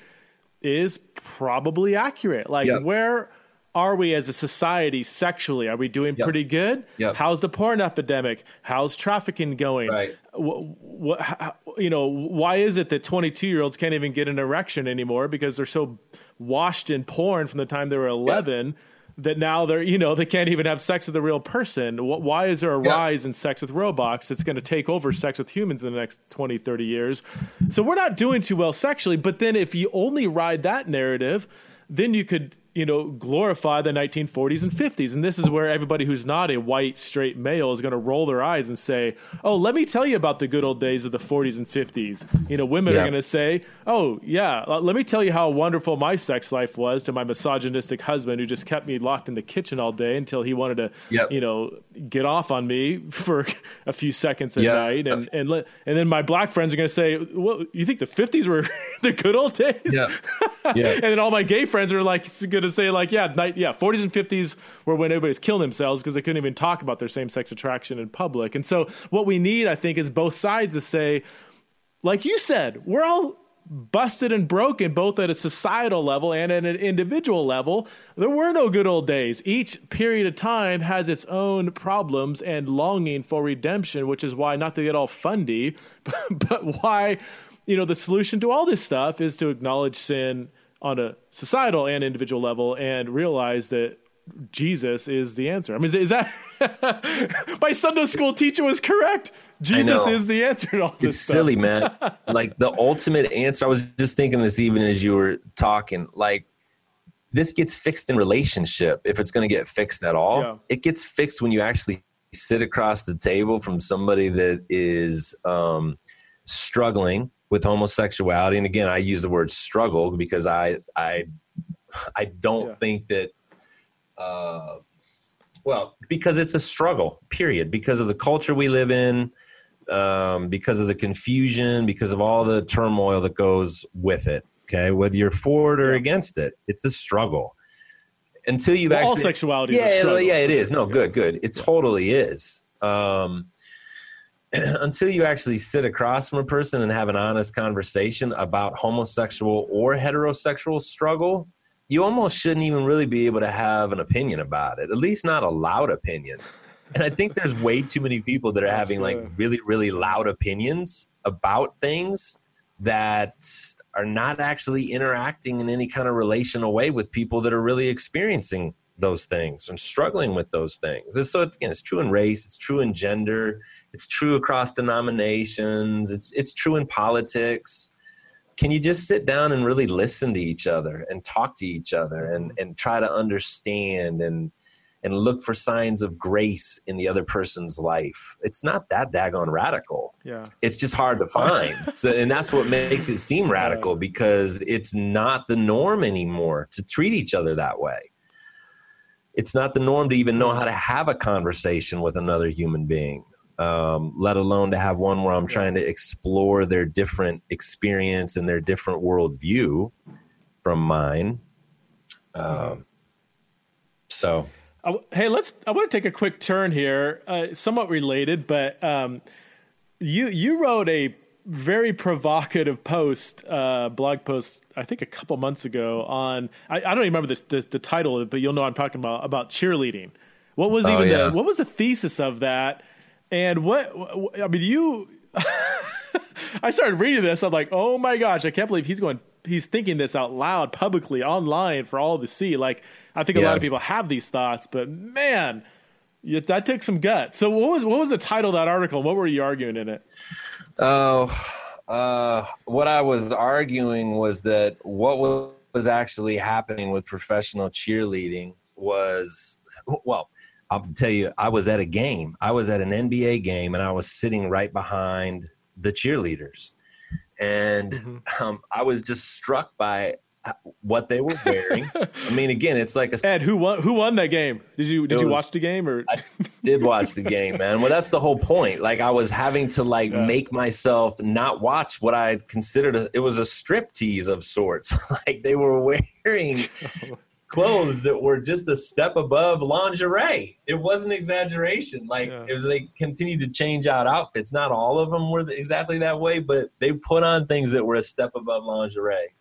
is probably accurate. Like, yeah. where are we as a society sexually? Are we doing yep. pretty good? Yep. How's the porn epidemic? How's trafficking going? Right. What, what, how, you know, why is it that 22 year olds can't even get an erection anymore because they're so washed in porn from the time they were 11? Yep that now they're you know they can't even have sex with a real person why is there a rise in sex with robots that's going to take over sex with humans in the next 20 30 years so we're not doing too well sexually but then if you only ride that narrative then you could you know, glorify the 1940s and 50s. And this is where everybody who's not a white, straight male is going to roll their eyes and say, oh, let me tell you about the good old days of the 40s and 50s. You know, women yeah. are going to say, oh, yeah, let me tell you how wonderful my sex life was to my misogynistic husband who just kept me locked in the kitchen all day until he wanted to, yep. you know, get off on me for a few seconds at yep. night. And, uh, and, and then my black friends are going to say, well, you think the 50s were the good old days? Yeah. yeah. and then all my gay friends are like, it's good to say like, yeah, night, yeah, 40s and 50s were when everybody's killing themselves because they couldn't even talk about their same sex attraction in public. And so what we need, I think, is both sides to say, like you said, we're all busted and broken both at a societal level and at an individual level. There were no good old days. Each period of time has its own problems and longing for redemption, which is why not to get all fundy, but, but why you know the solution to all this stuff is to acknowledge sin on a societal and individual level and realize that Jesus is the answer. I mean, is, is that my Sunday school teacher was correct? Jesus is the answer to all this. It's silly, man. like the ultimate answer. I was just thinking this even as you were talking. Like this gets fixed in relationship if it's going to get fixed at all. Yeah. It gets fixed when you actually sit across the table from somebody that is um, struggling with homosexuality and again i use the word struggle because i i i don't yeah. think that uh well because it's a struggle period because of the culture we live in um because of the confusion because of all the turmoil that goes with it okay? Whether you're for it or against it it's a struggle. Until you've well, actually all sexuality yeah yeah it is. no good good. It totally is. Um until you actually sit across from a person and have an honest conversation about homosexual or heterosexual struggle, you almost shouldn't even really be able to have an opinion about it, at least not a loud opinion. And I think there's way too many people that are That's having like really, really loud opinions about things that are not actually interacting in any kind of relational way with people that are really experiencing those things and struggling with those things. And so, again, it's true in race, it's true in gender, it's true across denominations. It's it's true in politics. Can you just sit down and really listen to each other and talk to each other and and try to understand and and look for signs of grace in the other person's life. It's not that daggone radical. Yeah. It's just hard to find. so and that's what makes it seem radical yeah. because it's not the norm anymore to treat each other that way. It's not the norm to even know how to have a conversation with another human being um, let alone to have one where I'm trying to explore their different experience and their different worldview from mine. Um, so, hey, let's. I want to take a quick turn here, uh, somewhat related, but um, you you wrote a very provocative post, uh, blog post, I think a couple months ago on. I, I don't even remember the, the, the title, but you'll know I'm talking about about cheerleading. What was oh, even yeah. the what was the thesis of that? And what I mean, you. I started reading this. I'm like, oh my gosh, I can't believe he's going. He's thinking this out loud, publicly, online for all to see. Like, I think a lot of people have these thoughts, but man, that took some guts. So, what was what was the title of that article? What were you arguing in it? Oh, uh, what I was arguing was that what was actually happening with professional cheerleading was well I'll tell you, I was at a game. I was at an NBA game, and I was sitting right behind the cheerleaders, and mm-hmm. um, I was just struck by what they were wearing. I mean, again, it's like a Ed. Who won? Who won that game? Did you did was, you watch the game or? I did watch the game, man. Well, that's the whole point. Like, I was having to like yeah. make myself not watch what I considered a, it was a strip tease of sorts. like they were wearing clothes that were just a step above lingerie. It wasn't exaggeration. Like yeah. as they continued to change out outfits, not all of them were exactly that way, but they put on things that were a step above lingerie.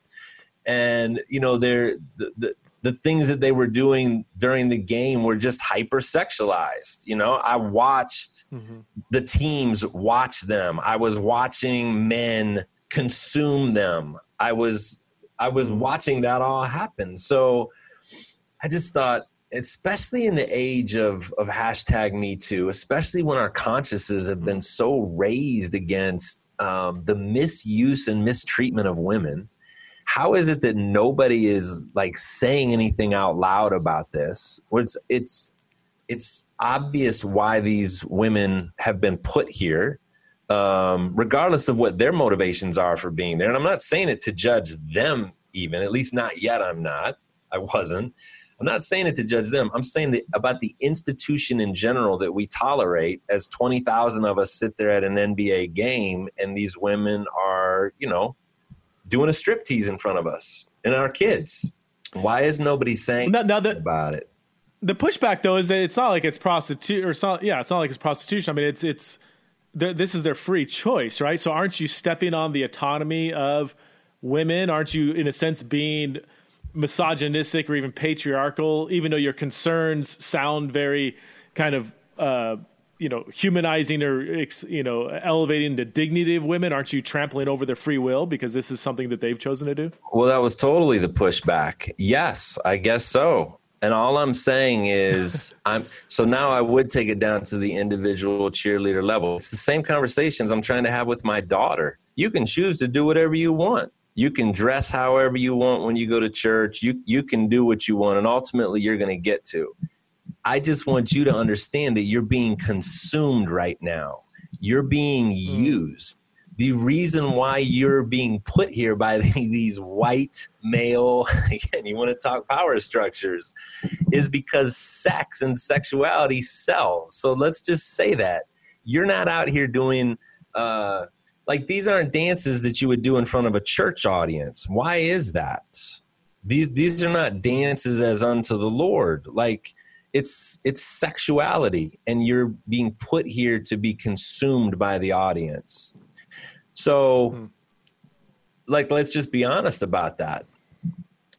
And you know, they're the, the the things that they were doing during the game were just hypersexualized. You know, I watched mm-hmm. the teams watch them. I was watching men consume them. I was I was mm-hmm. watching that all happen. So I just thought, especially in the age of of hashtag Me Too, especially when our consciences have been so raised against um, the misuse and mistreatment of women how is it that nobody is like saying anything out loud about this? It's it's it's obvious why these women have been put here, um, regardless of what their motivations are for being there. And I'm not saying it to judge them, even at least not yet. I'm not. I wasn't. I'm not saying it to judge them. I'm saying that about the institution in general that we tolerate as 20,000 of us sit there at an NBA game and these women are, you know, doing a striptease in front of us and our kids. Why is nobody saying now, now the, about it? The pushback though is that it's not like it's prostitute or it's not, yeah, it's not like it's prostitution. I mean, it's it's this is their free choice, right? So aren't you stepping on the autonomy of women? Aren't you in a sense being misogynistic or even patriarchal even though your concerns sound very kind of uh, you know humanizing or you know elevating the dignity of women aren't you trampling over their free will because this is something that they've chosen to do? Well that was totally the pushback. Yes i guess so. And all i'm saying is i'm so now i would take it down to the individual cheerleader level. It's the same conversations i'm trying to have with my daughter. You can choose to do whatever you want you can dress however you want when you go to church you you can do what you want and ultimately you're going to get to I just want you to understand that you're being consumed right now. You're being mm. used. The reason why you're being put here by these white male, again, you want to talk power structures, is because sex and sexuality sells. So let's just say that. You're not out here doing, uh, like, these aren't dances that you would do in front of a church audience. Why is that? These, these are not dances as unto the Lord. Like, it's it's sexuality and you're being put here to be consumed by the audience so hmm. like let's just be honest about that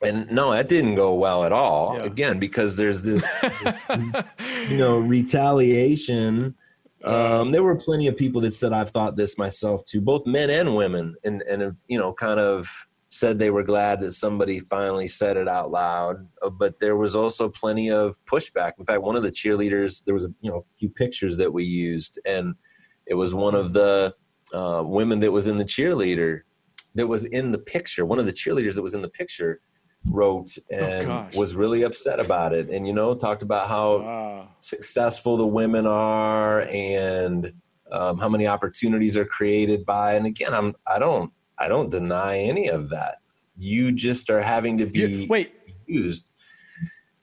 and no that didn't go well at all yeah. again because there's this you know retaliation um, there were plenty of people that said i've thought this myself too. Both men and women and and you know kind of said they were glad that somebody finally said it out loud. Uh, but there was also plenty of pushback. In fact one of the cheerleaders there was a you know a few pictures that we used and it was one of the uh, women that was in the cheerleader that was in the picture one of the cheerleaders that was in the picture wrote oh, and oh, was really upset about it and you know talked about how wow. successful the women are and um, how many opportunities are created by and again i'm i don't I don't deny any of that. You just are having to be you're, wait used.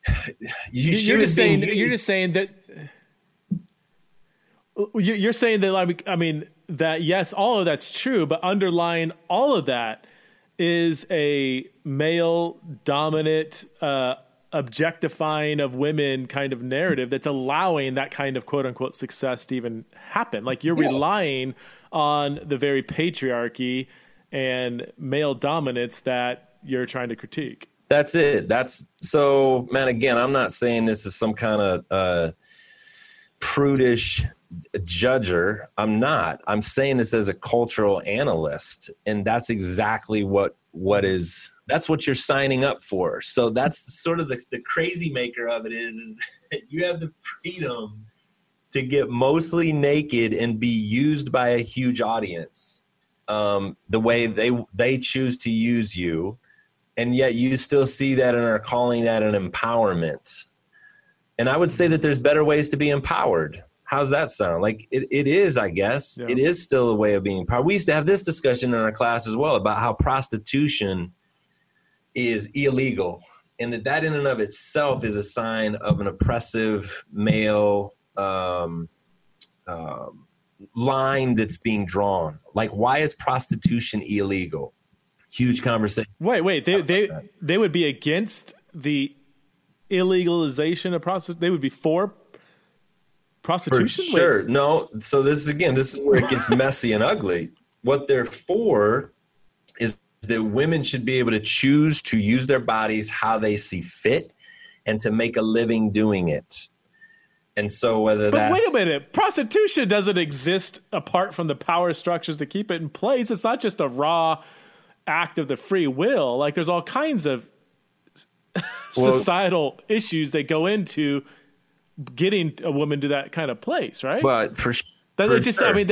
You you're just saying used. you're just saying that you're saying that like I mean that yes, all of that's true, but underlying all of that is a male dominant uh, objectifying of women kind of narrative that's allowing that kind of quote unquote success to even happen. Like you're yeah. relying on the very patriarchy and male dominance that you're trying to critique. That's it. That's so, man. Again, I'm not saying this is some kind of uh, prudish judger. I'm not. I'm saying this as a cultural analyst, and that's exactly what what is. That's what you're signing up for. So that's sort of the, the crazy maker of it is is that you have the freedom to get mostly naked and be used by a huge audience um, the way they they choose to use you, and yet you still see that and are calling that an empowerment. And I would say that there's better ways to be empowered. How's that sound? Like it, it is, I guess. Yeah. It is still a way of being empowered. We used to have this discussion in our class as well about how prostitution is illegal and that that in and of itself is a sign of an oppressive male um, um, line that's being drawn. Like, why is prostitution illegal? Huge conversation. Wait, wait. They they that. they would be against the illegalization of prostitution? They would be for prostitution. For sure. Wait. No. So this is again. This is where it gets messy and ugly. What they're for is that women should be able to choose to use their bodies how they see fit and to make a living doing it. And so whether but wait a minute, prostitution doesn't exist apart from the power structures that keep it in place. It's not just a raw act of the free will. Like there's all kinds of well, societal issues that go into getting a woman to that kind of place, right? But for that for just, sure. I mean,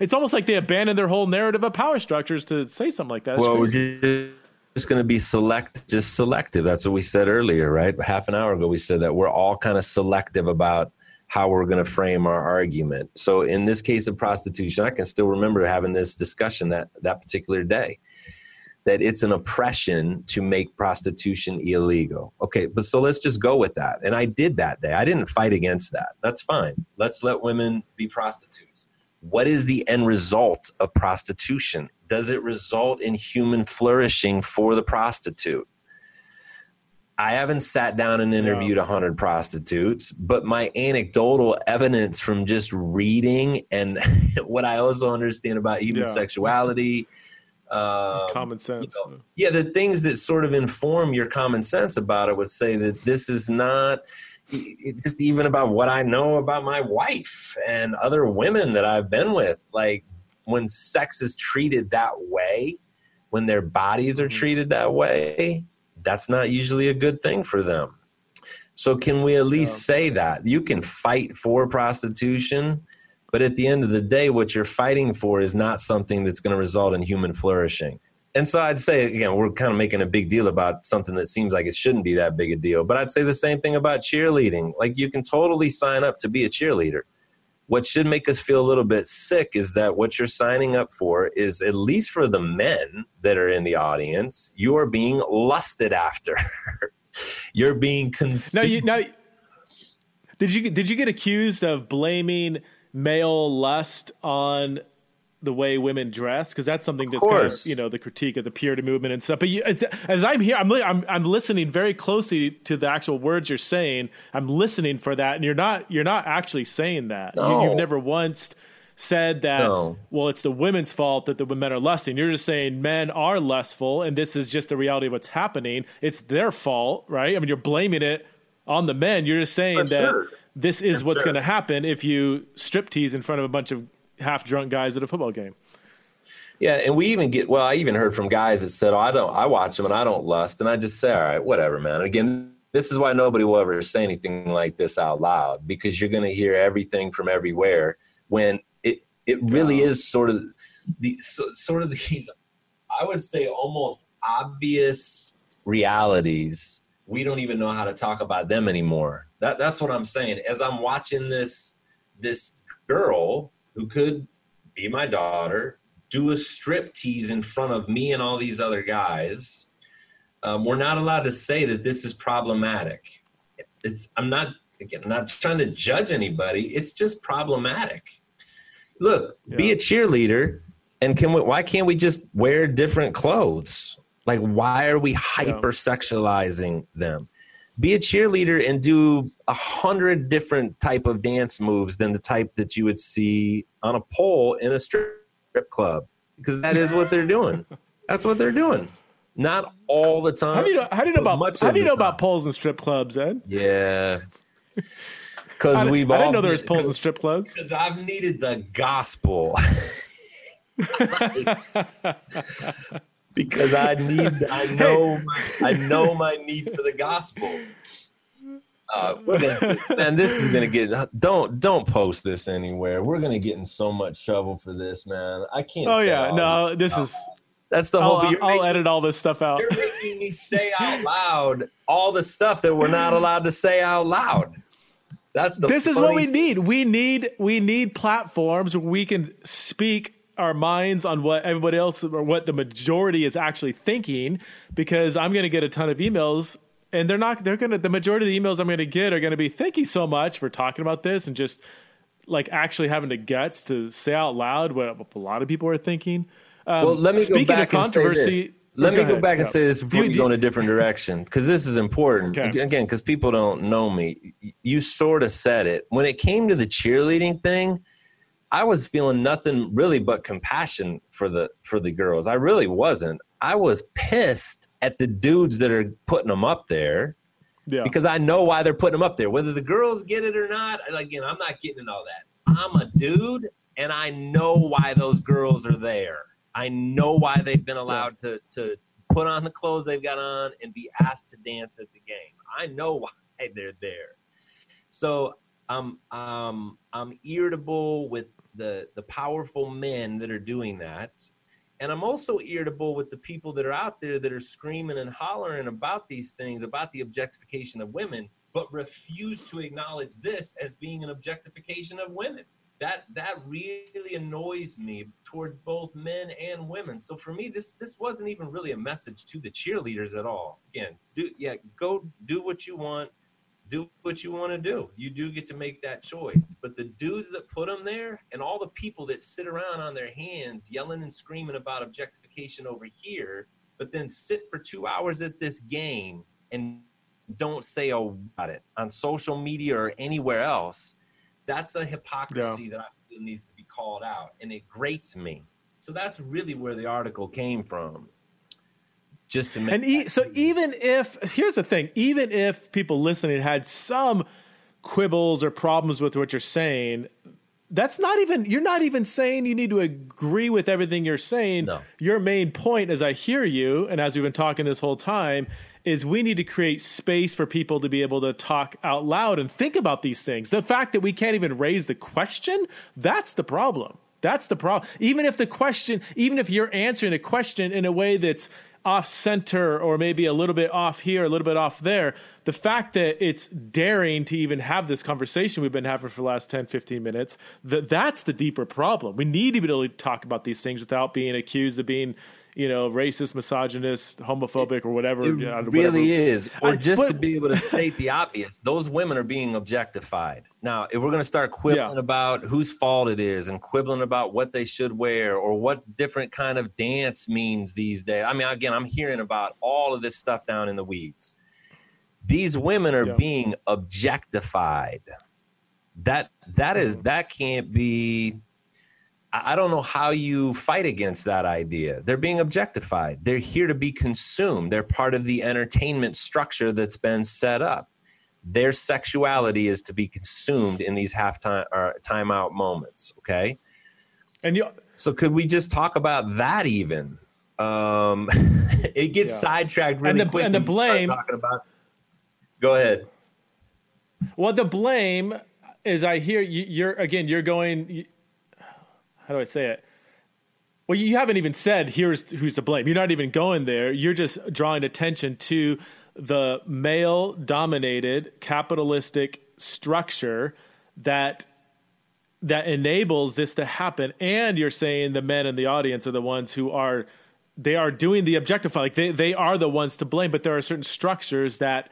it's almost like they abandoned their whole narrative of power structures to say something like that. It's well, crazy. we're just going to be select, just selective. That's what we said earlier, right? Half an hour ago, we said that we're all kind of selective about how we're going to frame our argument. So in this case of prostitution, I can still remember having this discussion that that particular day that it's an oppression to make prostitution illegal. Okay, but so let's just go with that. And I did that day. I didn't fight against that. That's fine. Let's let women be prostitutes. What is the end result of prostitution? Does it result in human flourishing for the prostitute? I haven't sat down and interviewed a no. hundred prostitutes, but my anecdotal evidence from just reading and what I also understand about even yeah. sexuality, um, common sense. You know, yeah, the things that sort of inform your common sense about it would say that this is not just even about what I know about my wife and other women that I've been with. Like when sex is treated that way, when their bodies are mm-hmm. treated that way, that's not usually a good thing for them. So, can we at least yeah. say that you can fight for prostitution, but at the end of the day, what you're fighting for is not something that's going to result in human flourishing? And so, I'd say again, we're kind of making a big deal about something that seems like it shouldn't be that big a deal. But I'd say the same thing about cheerleading. Like, you can totally sign up to be a cheerleader what should make us feel a little bit sick is that what you're signing up for is at least for the men that are in the audience you are being lusted after you're being consumed. now you now did you did you get accused of blaming male lust on the way women dress because that's something that's kind of you know the critique of the purity movement and stuff. But you, as I'm here, I'm, I'm I'm listening very closely to the actual words you're saying. I'm listening for that, and you're not you're not actually saying that. No. You, have never once said that. No. Well, it's the women's fault that the men are lusting. You're just saying men are lustful, and this is just the reality of what's happening. It's their fault, right? I mean, you're blaming it on the men. You're just saying for that. Sure. This is for what's going to happen if you strip tease in front of a bunch of half drunk guys at a football game. Yeah, and we even get well. I even heard from guys that said, "Oh, I don't. I watch them and I don't lust." And I just say, "All right, whatever, man." Again, this is why nobody will ever say anything like this out loud because you're going to hear everything from everywhere. When it it really is sort of the so, sort of these, I would say, almost obvious realities. We don't even know how to talk about them anymore. That that's what I'm saying. As I'm watching this this girl who could be my daughter, do a strip tease in front of me and all these other guys. Um, we're not allowed to say that this is problematic. It's I'm not again I'm not trying to judge anybody. It's just problematic. Look, yeah. be a cheerleader, and can we, why can't we just wear different clothes? Like, why are we hypersexualizing them? Be a cheerleader and do a hundred different type of dance moves than the type that you would see on a pole in a strip club because that is what they're doing. That's what they're doing. Not all the time. How do you know? How do you know about? How do you know about poles and strip clubs, Ed? Yeah, because we've. I didn't know there was poles and strip clubs. Because I've needed the gospel. because I need I know I know my need for the gospel. Uh, gonna, man, this is gonna get don't don't post this anywhere. We're gonna get in so much trouble for this, man. I can't. Oh yeah, no, this is that's the whole. I'll, I'll making, edit all this stuff out. You're making me say out loud all the stuff that we're not allowed to say out loud. That's the. This funny- is what we need. We need we need platforms where we can speak our minds on what everybody else or what the majority is actually thinking because I'm going to get a ton of emails and they're not they're going to the majority of the emails I'm going to get are going to be thank you so much for talking about this and just like actually having the guts to say out loud what a lot of people are thinking. Um, well, let me speaking of controversy. Let me go back and say this before you, go in a different direction because this is important. Okay. Again, because people don't know me. You sort of said it. When it came to the cheerleading thing, I was feeling nothing really but compassion for the for the girls. I really wasn't. I was pissed at the dudes that are putting them up there. Yeah. Because I know why they're putting them up there. Whether the girls get it or not, again, I'm not getting it all that. I'm a dude and I know why those girls are there. I know why they've been allowed to to put on the clothes they've got on and be asked to dance at the game. I know why they're there. So I'm um, I'm irritable with the the powerful men that are doing that. And I'm also irritable with the people that are out there that are screaming and hollering about these things, about the objectification of women, but refuse to acknowledge this as being an objectification of women that that really annoys me towards both men and women. So for me, this this wasn't even really a message to the cheerleaders at all. Again, do yeah, go do what you want, do what you want to do. You do get to make that choice. But the dudes that put them there, and all the people that sit around on their hands yelling and screaming about objectification over here, but then sit for two hours at this game and don't say a about it on social media or anywhere else that's a hypocrisy yeah. that I feel needs to be called out, and it grates me. So that's really where the article came from. Just to make and e- so even if here's the thing, even if people listening had some quibbles or problems with what you're saying, that's not even you're not even saying you need to agree with everything you're saying. No. Your main point, as I hear you, and as we've been talking this whole time, is we need to create space for people to be able to talk out loud and think about these things. The fact that we can't even raise the question, that's the problem. That's the problem. Even if the question, even if you're answering a question in a way that's off center or maybe a little bit off here, a little bit off there, the fact that it's daring to even have this conversation we've been having for the last 10, 15 minutes, that that's the deeper problem. We need to be able to talk about these things without being accused of being you know, racist, misogynist, homophobic, or whatever. It know, really whatever. is. Or just but, to be able to state the obvious, those women are being objectified. Now, if we're going to start quibbling yeah. about whose fault it is and quibbling about what they should wear or what different kind of dance means these days, I mean, again, I'm hearing about all of this stuff down in the weeds. These women are yeah. being objectified. That that is mm-hmm. that can't be I don't know how you fight against that idea. They're being objectified. They're here to be consumed. They're part of the entertainment structure that's been set up. Their sexuality is to be consumed in these halftime or timeout moments. Okay. And you, so could we just talk about that even? Um, it gets yeah. sidetracked really and the, quick. And the blame. Talking about. Go ahead. Well, the blame is I hear you, you're again. You're going how do I say it? Well, you haven't even said here's who's to blame. You're not even going there. You're just drawing attention to the male dominated capitalistic structure that that enables this to happen and you're saying the men in the audience are the ones who are they are doing the objectifying like they, they are the ones to blame but there are certain structures that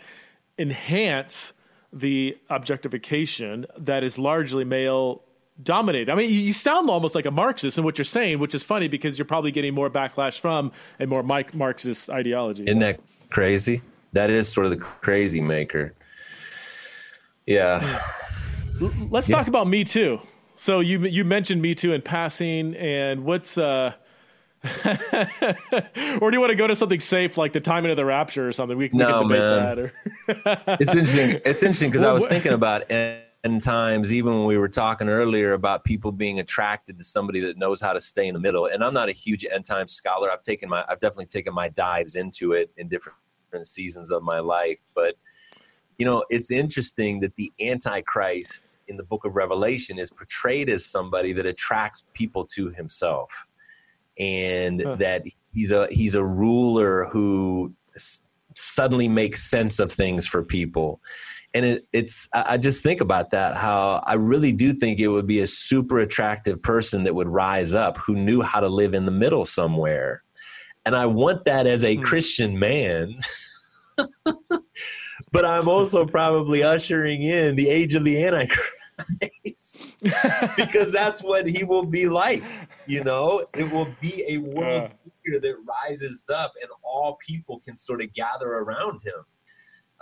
enhance the objectification that is largely male dominated. I mean, you sound almost like a Marxist in what you're saying, which is funny because you're probably getting more backlash from a more Marxist ideology. Isn't that crazy? That is sort of the crazy maker. Yeah. Let's yeah. talk about Me Too. So you you mentioned Me Too in passing, and what's uh, or do you want to go to something safe like the timing of the rapture or something? We, we no, can debate man. that. Or it's interesting. It's interesting because well, I was thinking about. And- end times, even when we were talking earlier about people being attracted to somebody that knows how to stay in the middle. And I'm not a huge end time scholar. I've taken my, I've definitely taken my dives into it in different seasons of my life. But, you know, it's interesting that the Antichrist in the book of Revelation is portrayed as somebody that attracts people to himself. And huh. that he's a he's a ruler who s- suddenly makes sense of things for people and it, it's i just think about that how i really do think it would be a super attractive person that would rise up who knew how to live in the middle somewhere and i want that as a hmm. christian man but i'm also probably ushering in the age of the antichrist because that's what he will be like. You know, it will be a world figure that rises up, and all people can sort of gather around him.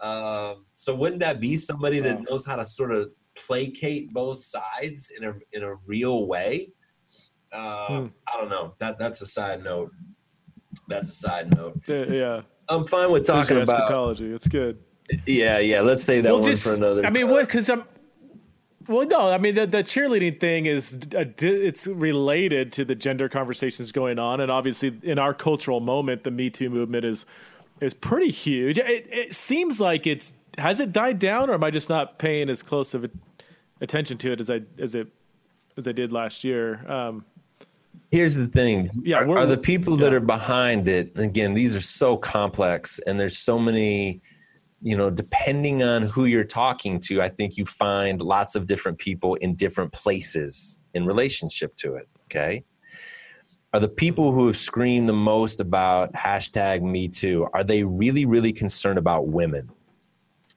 Um, so, wouldn't that be somebody that knows how to sort of placate both sides in a in a real way? Uh, hmm. I don't know. That that's a side note. That's a side note. Yeah, I'm fine with talking about eschatology. It's good. Yeah, yeah. Let's say that well, one just, for another. I mean, what? Because I'm. Well, no. I mean, the, the cheerleading thing is a, it's related to the gender conversations going on, and obviously, in our cultural moment, the Me Too movement is is pretty huge. It, it seems like it's has it died down, or am I just not paying as close of attention to it as I as it as I did last year? Um, Here's the thing. Yeah, are, are the people yeah. that are behind it? Again, these are so complex, and there's so many. You know, depending on who you're talking to, I think you find lots of different people in different places in relationship to it. Okay, are the people who have screamed the most about hashtag Me Too? Are they really, really concerned about women?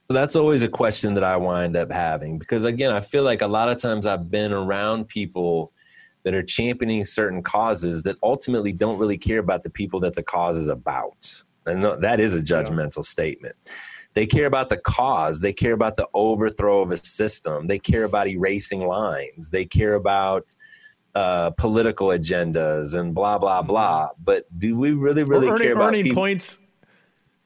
So that's always a question that I wind up having because again, I feel like a lot of times I've been around people that are championing certain causes that ultimately don't really care about the people that the cause is about. And that is a judgmental yeah. statement. They care about the cause. They care about the overthrow of a system. They care about erasing lines. They care about uh, political agendas and blah blah mm-hmm. blah. But do we really really earning, care about earning people? points?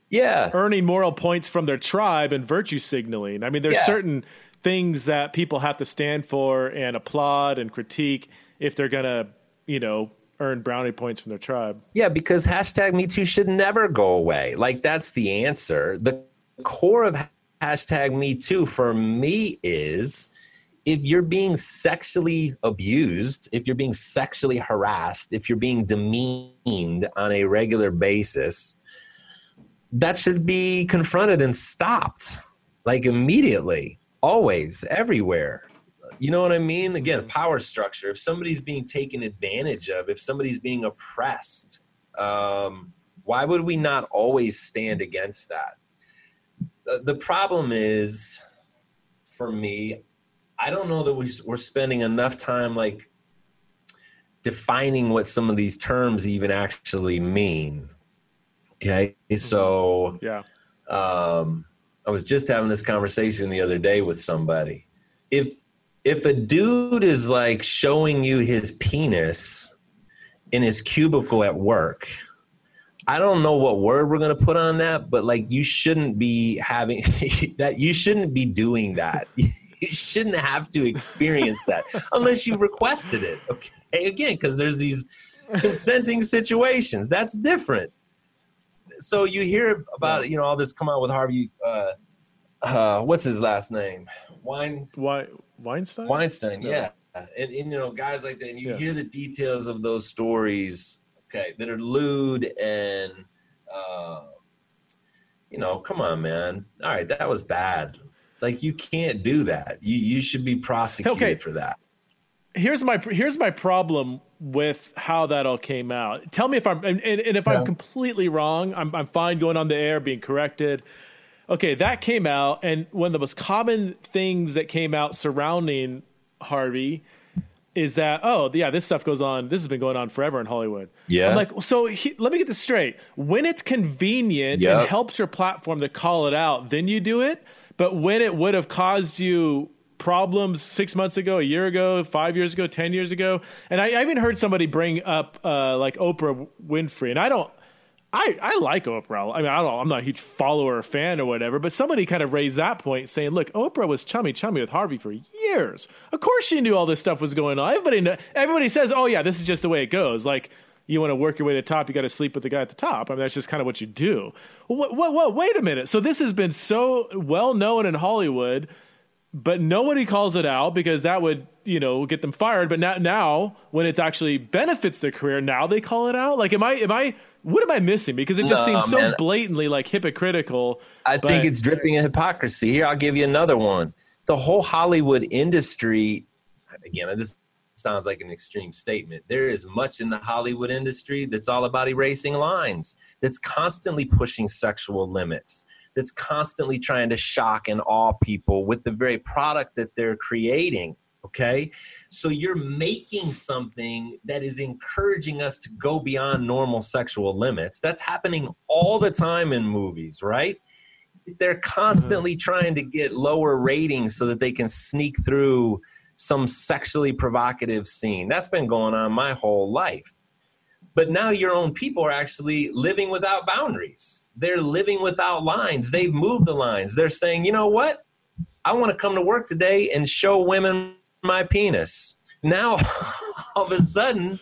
Yeah, earning moral points from their tribe and virtue signaling. I mean, there's yeah. certain things that people have to stand for and applaud and critique if they're gonna, you know, earn brownie points from their tribe. Yeah, because hashtag Me Too should never go away. Like that's the answer. The core of hashtag Me Too for me is if you're being sexually abused, if you're being sexually harassed, if you're being demeaned on a regular basis, that should be confronted and stopped like immediately, always, everywhere. You know what I mean? Again, power structure. If somebody's being taken advantage of, if somebody's being oppressed, um, why would we not always stand against that? The, the problem is, for me, I don't know that we, we're spending enough time like defining what some of these terms even actually mean. Okay, mm-hmm. so yeah, um, I was just having this conversation the other day with somebody. If if a dude is like showing you his penis in his cubicle at work, I don't know what word we're gonna put on that, but like you shouldn't be having that. You shouldn't be doing that. you shouldn't have to experience that unless you requested it. Okay, again, because there's these consenting situations. That's different. So you hear about you know all this come out with Harvey. Uh, uh, what's his last name? Wine. Why Weinstein? Weinstein, yeah. And, and, you know, guys like that, and you yeah. hear the details of those stories, okay, that are lewd and, uh, you know, come on, man. All right, that was bad. Like you can't do that. You you should be prosecuted okay. for that. Here's my here's my problem with how that all came out. Tell me if I'm and, and if yeah. I'm completely wrong. I'm I'm fine going on the air, being corrected okay, that came out, and one of the most common things that came out surrounding Harvey is that oh yeah, this stuff goes on. This has been going on forever in Hollywood. Yeah, I'm like so. He, let me get this straight. When it's convenient yep. and helps your platform to call it out, then you do it. But when it would have caused you problems six months ago, a year ago, five years ago, ten years ago, and I, I even heard somebody bring up uh, like Oprah Winfrey, and I don't. I, I like Oprah. I mean, I don't. I'm not a huge follower or fan or whatever, but somebody kind of raised that point, saying, "Look, Oprah was chummy chummy with Harvey for years. Of course, she knew all this stuff was going on. Everybody, everybody says, "Oh yeah, this is just the way it goes." Like you want to work your way to the top, you got to sleep with the guy at the top. I mean, that's just kind of what you do. What, what, what? Wait a minute. So this has been so well known in Hollywood, but nobody calls it out because that would you know get them fired. But now, now when it actually benefits their career, now they call it out. Like, am I am I what am I missing? Because it just no, seems so man. blatantly like hypocritical. I but... think it's dripping in hypocrisy. Here, I'll give you another one. The whole Hollywood industry, again, this sounds like an extreme statement. There is much in the Hollywood industry that's all about erasing lines, that's constantly pushing sexual limits, that's constantly trying to shock and awe people with the very product that they're creating. Okay. So you're making something that is encouraging us to go beyond normal sexual limits. That's happening all the time in movies, right? They're constantly mm-hmm. trying to get lower ratings so that they can sneak through some sexually provocative scene. That's been going on my whole life. But now your own people are actually living without boundaries. They're living without lines. They've moved the lines. They're saying, you know what? I want to come to work today and show women my penis. Now, all of a sudden,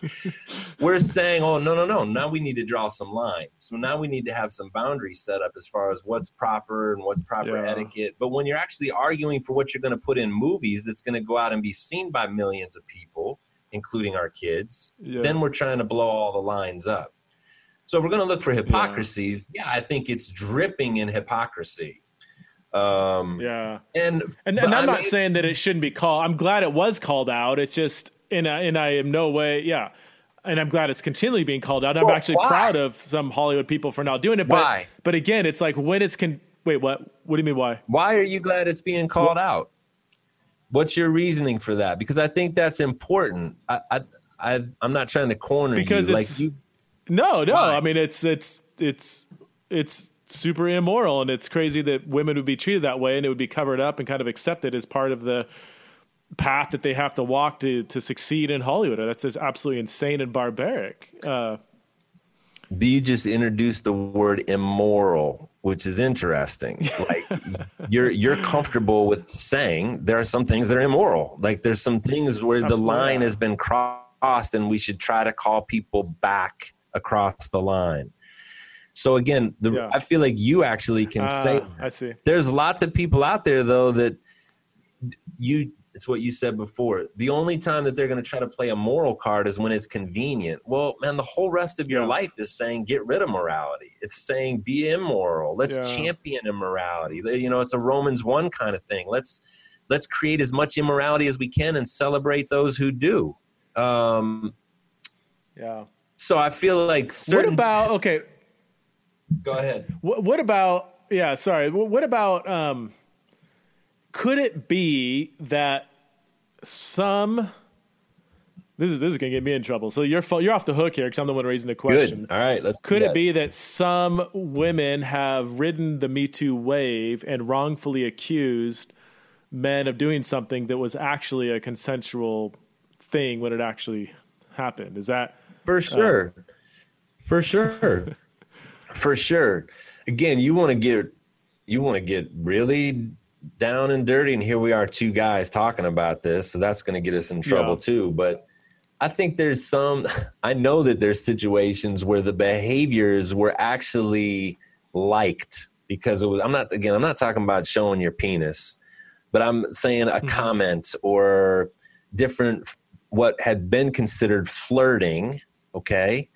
we're saying, oh, no, no, no. Now we need to draw some lines. So now we need to have some boundaries set up as far as what's proper and what's proper yeah. etiquette. But when you're actually arguing for what you're going to put in movies that's going to go out and be seen by millions of people, including our kids, yeah. then we're trying to blow all the lines up. So if we're going to look for hypocrisies, yeah, yeah I think it's dripping in hypocrisy. Um, yeah, and and, and I'm I not saying that it shouldn't be called. I'm glad it was called out. It's just and I, and I am no way, yeah. And I'm glad it's continually being called out. I'm well, actually why? proud of some Hollywood people for not doing it. But, why? But again, it's like when it's can. Wait, what? What do you mean? Why? Why are you glad it's being called out? What's your reasoning for that? Because I think that's important. I, I, I am not trying to corner because you. It's, like you, no, no. Why? I mean, it's it's it's it's super immoral and it's crazy that women would be treated that way and it would be covered up and kind of accepted as part of the path that they have to walk to to succeed in Hollywood. That's just absolutely insane and barbaric. Uh, do you just introduce the word immoral, which is interesting? Like you're you're comfortable with saying there are some things that are immoral. Like there's some things where the line has been crossed, and we should try to call people back across the line. So again, the, yeah. I feel like you actually can uh, say. I see. There's lots of people out there though that you. It's what you said before. The only time that they're going to try to play a moral card is when it's convenient. Well, man, the whole rest of your yeah. life is saying get rid of morality. It's saying be immoral. Let's yeah. champion immorality. You know, it's a Romans one kind of thing. Let's let's create as much immorality as we can and celebrate those who do. Um, yeah. So I feel like certain, what about okay? Go ahead. What, what about yeah? Sorry. What about um? Could it be that some this is this is gonna get me in trouble. So you're you're off the hook here because I'm the one raising the question. Good. All right, let's. Could it be that some women have ridden the Me Too wave and wrongfully accused men of doing something that was actually a consensual thing when it actually happened? Is that for sure? Uh, for sure. for sure. Again, you want to get you want to get really down and dirty, and here we are, two guys talking about this, so that's going to get us in trouble yeah. too. But I think there's some. I know that there's situations where the behaviors were actually liked because it was. I'm not again. I'm not talking about showing your penis, but I'm saying a mm-hmm. comment or different what had been considered flirting. Okay,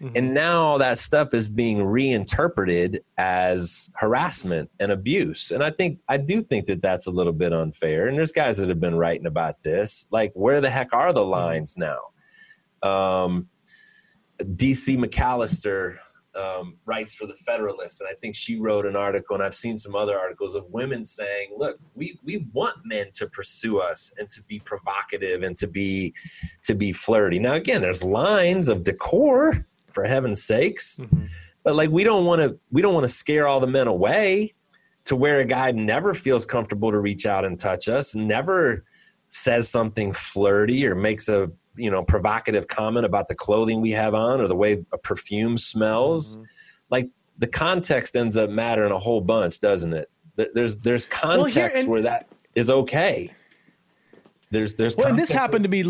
Mm-hmm. And now all that stuff is being reinterpreted as harassment and abuse. And I think, I do think that that's a little bit unfair. And there's guys that have been writing about this. Like, where the heck are the mm-hmm. lines now? Um, DC McAllister um, writes for the Federalist, and I think she wrote an article, and I've seen some other articles of women saying, "Look, we we want men to pursue us and to be provocative and to be to be flirty." Now, again, there's lines of decor, for heaven's sakes. Mm-hmm. But like we don't want to we don't want to scare all the men away to where a guy never feels comfortable to reach out and touch us, never says something flirty or makes a you know provocative comment about the clothing we have on or the way a perfume smells. Mm-hmm. Like the context ends up mattering a whole bunch, doesn't it? There's there's context well, and- where that is okay. There's there's well, and this happened to be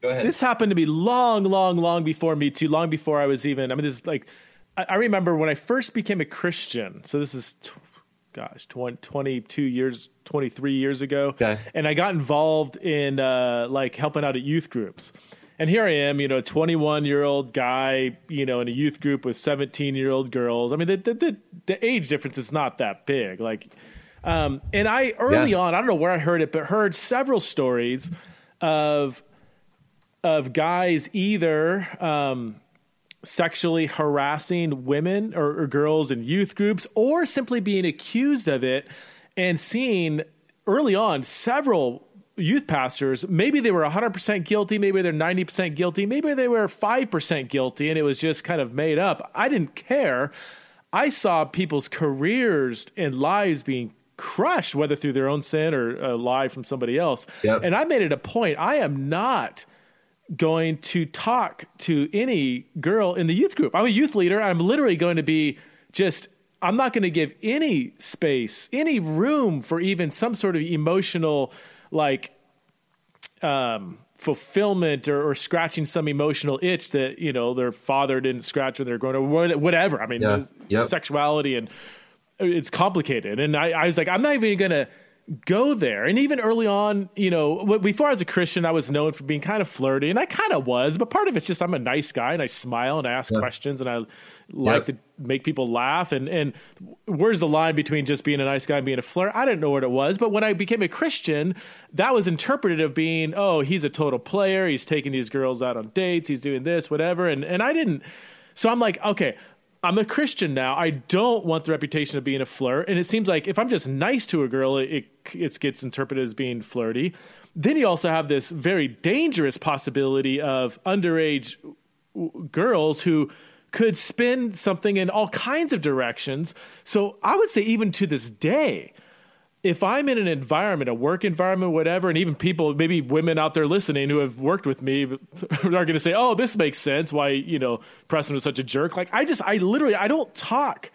this happened to be long, long, long before me too. Long before I was even. I mean, this is like I, I remember when I first became a Christian. So this is. gosh, 20, 22 years, 23 years ago. Okay. And I got involved in uh, like helping out at youth groups. And here I am, you know, 21 year old guy, you know, in a youth group with 17 year old girls. I mean, the, the, the, the age difference is not that big. Like, um, and I early yeah. on, I don't know where I heard it, but heard several stories of of guys either um, sexually harassing women or, or girls in youth groups, or simply being accused of it, and seeing early on several youth pastors, maybe they were 100% guilty, maybe they're 90% guilty, maybe they were 5% guilty and it was just kind of made up. I didn't care. I saw people's careers and lives being crushed, whether through their own sin or a lie from somebody else. Yep. And I made it a point I am not going to talk to any girl in the youth group. I'm a youth leader. I'm literally going to be just I'm not going to give any space, any room for even some sort of emotional like um, fulfillment or, or, scratching some emotional itch that you know their father didn't scratch when they're going to whatever. I mean, yeah. yep. sexuality and it's complicated. And I, I was like, I'm not even going to go there. And even early on, you know, before I was a Christian, I was known for being kind of flirty, and I kind of was. But part of it's just I'm a nice guy, and I smile and I ask yeah. questions, and I like yep. to make people laugh. And and where's the line between just being a nice guy and being a flirt? I didn't know what it was. But when I became a Christian, that was interpreted of being, oh, he's a total player. He's taking these girls out on dates. He's doing this, whatever. And and I didn't. So I'm like, okay, I'm a Christian now. I don't want the reputation of being a flirt. And it seems like if I'm just nice to a girl, it, it gets interpreted as being flirty. Then you also have this very dangerous possibility of underage girls who could spin something in all kinds of directions. So I would say, even to this day, if I'm in an environment, a work environment, whatever, and even people, maybe women out there listening who have worked with me are going to say, "Oh, this makes sense. Why you know Preston was such a jerk." Like I just, I literally, I don't talk,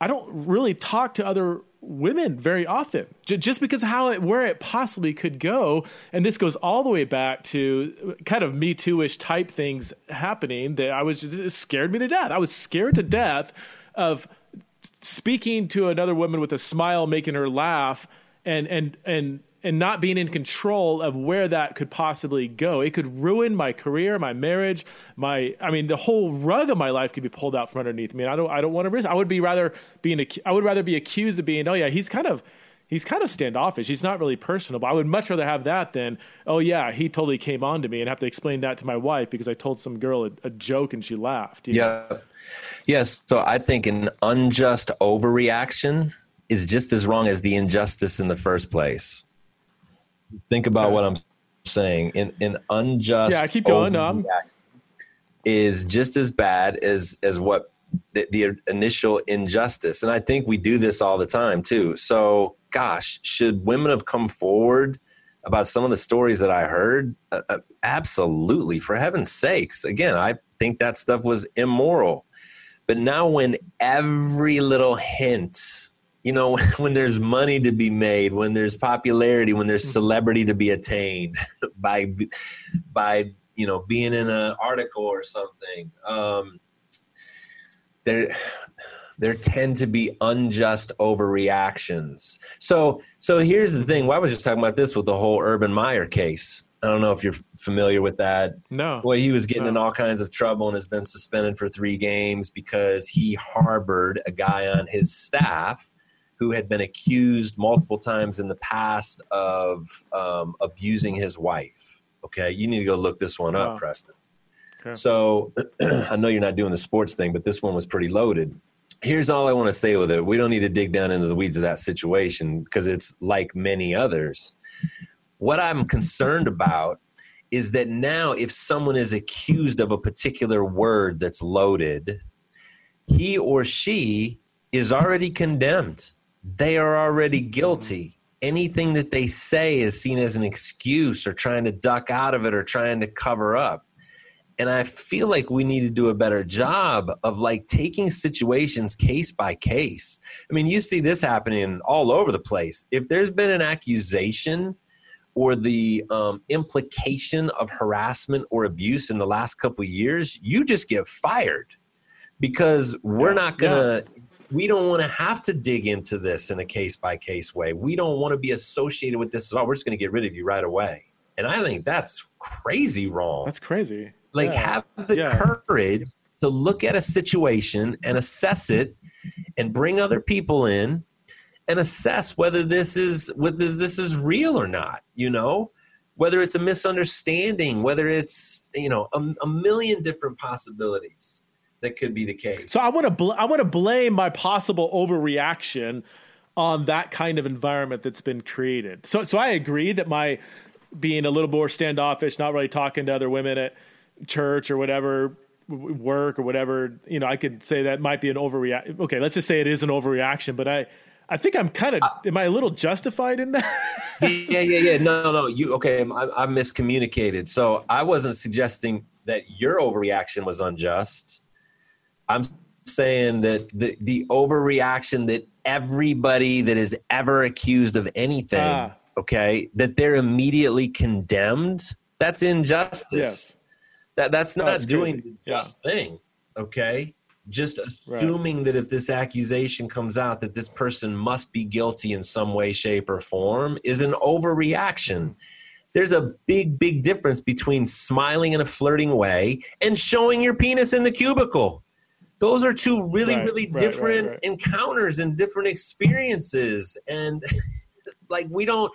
I don't really talk to other women very often, J- just because how it, where it possibly could go, and this goes all the way back to kind of Me Too-ish type things happening that I was just scared me to death. I was scared to death of speaking to another woman with a smile, making her laugh, and and and and not being in control of where that could possibly go. It could ruin my career, my marriage, my I mean the whole rug of my life could be pulled out from underneath me. I don't I don't want to risk. I would be rather being I would rather be accused of being oh yeah, he's kind of he's kind of standoffish. He's not really personable. I would much rather have that than, oh yeah, he totally came on to me and have to explain that to my wife because I told some girl a, a joke and she laughed. yeah. Know? Yes. So I think an unjust overreaction is just as wrong as the injustice in the first place. Think about okay. what I'm saying. In an unjust yeah, keep going. Um. No, is just as bad as as what the, the, initial injustice. And I think we do this all the time too. So, gosh, should women have come forward about some of the stories that I heard? Uh, uh, absolutely, for heaven's sakes. Again, I think that stuff was immoral. But now, when every little hint, you know, when there's money to be made, when there's popularity, when there's mm-hmm. celebrity to be attained by, by you know, being in an article or something, um, there, there tend to be unjust overreactions. So, so here's the thing. Well, I was just talking about this with the whole Urban Meyer case. I don't know if you're familiar with that. No. Well, he was getting no. in all kinds of trouble and has been suspended for three games because he harbored a guy on his staff who had been accused multiple times in the past of um, abusing his wife. Okay, you need to go look this one up, Preston. Okay. So I know you're not doing the sports thing, but this one was pretty loaded. Here's all I want to say with it. We don't need to dig down into the weeds of that situation because it's like many others. What I'm concerned about is that now if someone is accused of a particular word that's loaded, he or she is already condemned. They are already guilty. Anything that they say is seen as an excuse or trying to duck out of it or trying to cover up. And I feel like we need to do a better job of like taking situations case by case. I mean, you see this happening all over the place. If there's been an accusation, or the um, implication of harassment or abuse in the last couple years, you just get fired because we're yeah, not gonna. Yeah. We don't want to have to dig into this in a case by case way. We don't want to be associated with this at all. We're just going to get rid of you right away. And I think that's crazy wrong. That's crazy. Like, yeah. have the courage to look at a situation and assess it and bring other people in and assess whether this is whether this is real or not you know whether it's a misunderstanding whether it's you know a, a million different possibilities that could be the case so i want to bl- i want to blame my possible overreaction on that kind of environment that's been created. So, so I agree that my being a little more standoffish, not really talking to other women at church or whatever, work or whatever, you know, I could say that might be an overreact. Okay, let's just say it is an overreaction, but I, I think I'm kind of. Am I a little justified in that? yeah, yeah, yeah. No, no, you okay? I, I miscommunicated. So I wasn't suggesting that your overreaction was unjust. I'm saying that the the overreaction that everybody that is ever accused of anything, ah. okay, that they're immediately condemned. That's injustice. That that's oh, not oh, doing the just yeah. thing. Okay just assuming right. that if this accusation comes out that this person must be guilty in some way shape or form is an overreaction there's a big big difference between smiling in a flirting way and showing your penis in the cubicle those are two really right, really right, different encounters and different experiences and like we don't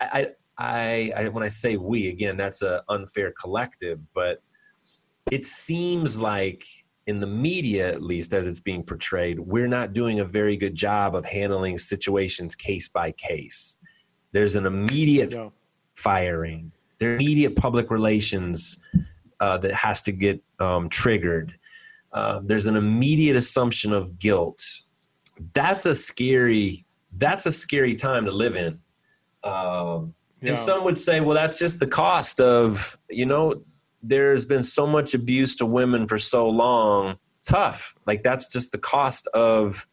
I, I i when i say we again that's a unfair collective but it seems like in the media, at least as it's being portrayed, we're not doing a very good job of handling situations case by case. There's an immediate yeah. firing, there's immediate public relations uh, that has to get um, triggered. Uh, there's an immediate assumption of guilt. That's a scary. That's a scary time to live in. Um, yeah. And some would say, well, that's just the cost of you know there's been so much abuse to women for so long. Tough. Like that's just the cost of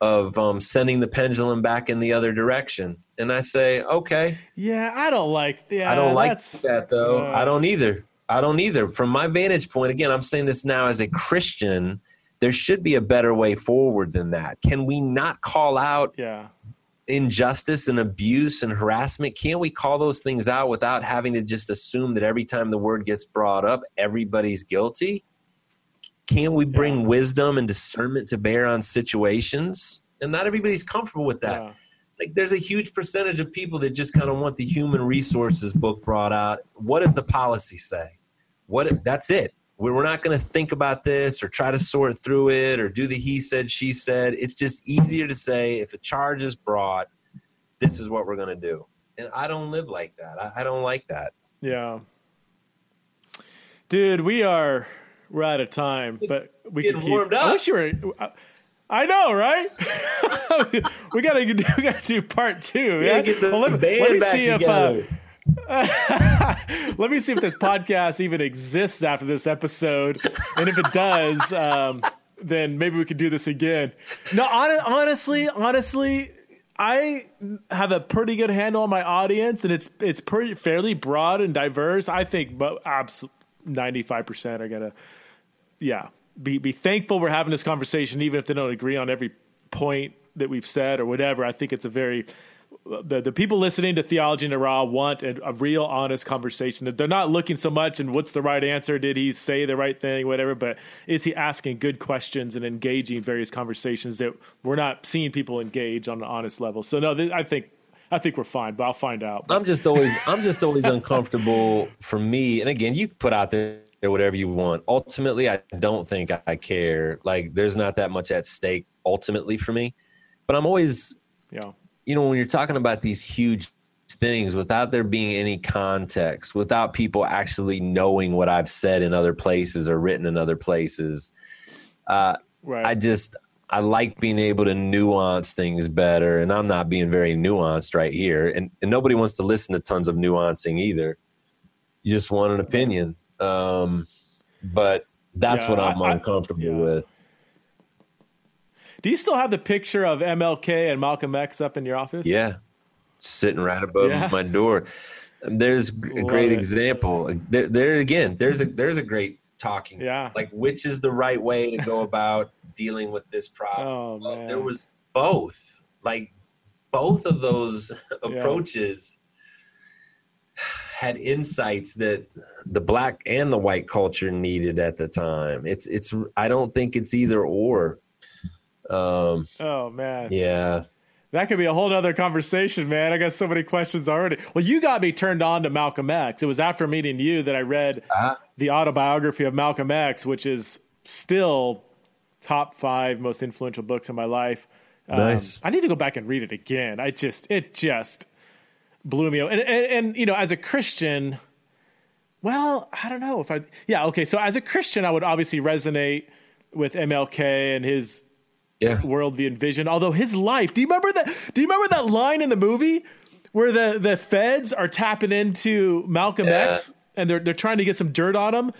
of um, sending the pendulum back in the other direction. And i say okay. Yeah i don't like yeah i don't like that though. Uh, i don't either. I don't either. From my vantage point again i'm saying this now as a christian there should be a better way forward than that. Can we not call out yeah injustice and abuse and harassment can't we call those things out without having to just assume that every time the word gets brought up everybody's guilty? Can't we bring yeah. wisdom and discernment to bear on situations? And not everybody's comfortable with that. Yeah. like there's a huge percentage of people that just kind of want the human resources book brought out. What does the policy say? What if, that's it we're not going to think about this or try to sort through it or do the he said she said it's just easier to say if a charge is brought this is what we're going to do and i don't live like that I, I, don't like that yeah dude we are we're out of time but we can keep warmed up. i wish you were I know, right? we gotta do, we gotta do part two. Yeah, get the well, let, band let me back see together. if uh, Let me see if this podcast even exists after this episode, and if it does, um, then maybe we could do this again. No, on, honestly, honestly, I have a pretty good handle on my audience, and it's it's pretty fairly broad and diverse. I think, but ninety five percent are gonna, yeah, be be thankful we're having this conversation, even if they don't agree on every point that we've said or whatever. I think it's a very the, the people listening to Theology in the Raw want a, a, real, honest conversation. They're not looking so much and what's the right answer? Did he say the right thing? Whatever. But is he asking good questions and engaging various conversations that we're not seeing people engage on an honest level? So no, th- I think I think we're fine, but I'll find out. I'm just always I'm just always uncomfortable for me. And again, you put out there whatever you want. Ultimately, I don't think I care. Like there's not that much at stake ultimately for me. But I'm always yeah you know, when you're talking about these huge things without there being any context, without people actually knowing what I've said in other places or written in other places, uh, right. I just I like being able to nuance things better, and I'm not being very nuanced right here, and, and nobody wants to listen to tons of nuancing either. You just want an opinion, um, but that's yeah, what I'm I, uncomfortable I, yeah. with. Do you still have the picture of MLK and Malcolm X up in your office? Yeah, sitting right above yeah. my door. There's a great it. example. There, there again. There's a there's a great talking. Yeah. Like which is the right way to go about dealing with this problem? Oh, well, there was both. Like both of those approaches yeah. had insights that the black and the white culture needed at the time. It's it's I don't think it's either or. Um, oh man, yeah, that could be a whole other conversation, man. I got so many questions already. Well, you got me turned on to Malcolm X. It was after meeting you that I read uh-huh. the autobiography of Malcolm X, which is still top five most influential books in my life. Um, nice. I need to go back and read it again. I just it just blew me away. And, and, and you know, as a Christian, well, I don't know if I. Yeah, okay. So as a Christian, I would obviously resonate with MLK and his yeah. worldview and vision. Although his life, do you remember that? Do you remember that line in the movie where the the feds are tapping into Malcolm yeah. X and they're they're trying to get some dirt on him?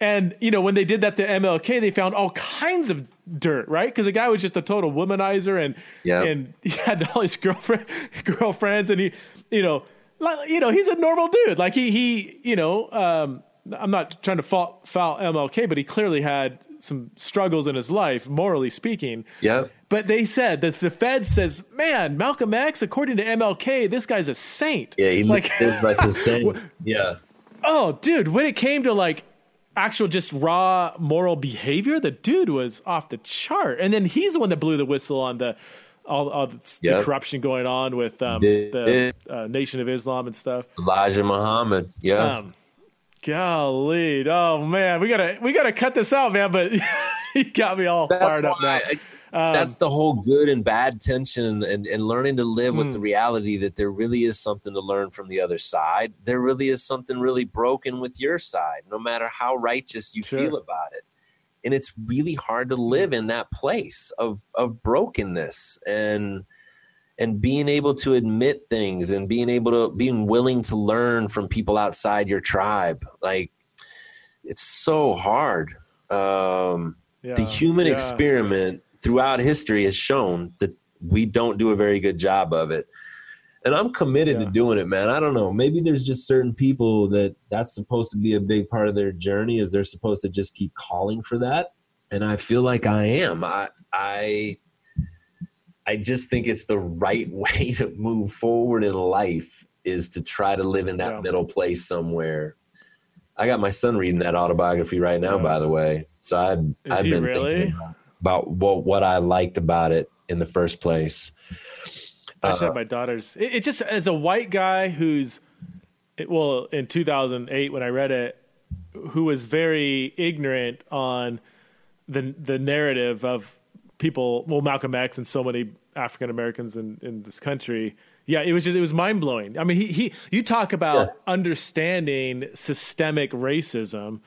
And you know when they did that to MLK, they found all kinds of dirt, right? Because the guy was just a total womanizer, and yeah. and he had all his girlfriend girlfriends, and he, you know, like, you know, he's a normal dude. Like he he, you know, um, I'm not trying to fault foul MLK, but he clearly had some struggles in his life, morally speaking. Yeah. But they said that the Fed says, man, Malcolm X, according to MLK, this guy's a saint. Yeah, he like, lives like a saint. Yeah. Oh, dude, when it came to like actual just raw moral behavior, the dude was off the chart. And then he's the one that blew the whistle on the all, all the, yep. the corruption going on with um, the uh, Nation of Islam and stuff. Elijah Muhammad, yeah. Um, golly, oh man, we gotta we gotta cut this out, man. But he got me all That's fired up now. I, um, that's the whole good and bad tension and, and learning to live with the hmm. reality that there really is something to learn from the other side. There really is something really broken with your side, no matter how righteous you sure. feel about it. And it's really hard to live in that place of of brokenness and and being able to admit things and being able to being willing to learn from people outside your tribe. Like it's so hard. Um, yeah, the human yeah. experiment throughout history has shown that we don't do a very good job of it. And I'm committed yeah. to doing it, man. I don't know. Maybe there's just certain people that that's supposed to be a big part of their journey is they're supposed to just keep calling for that. And I feel like I am. I I I just think it's the right way to move forward in life is to try to live in that yeah. middle place somewhere. I got my son reading that autobiography right now, yeah. by the way. So I, I've been really? thinking about what what I liked about it in the first place. I should uh, have my daughters. It, it, just as a white guy who's it, well in 2008 when I read it, who was very ignorant on the the narrative of people. Well, Malcolm X and so many African Americans in in this country. Yeah, it was just it was mind blowing. I mean, he he you talk about yeah. understanding systemic racism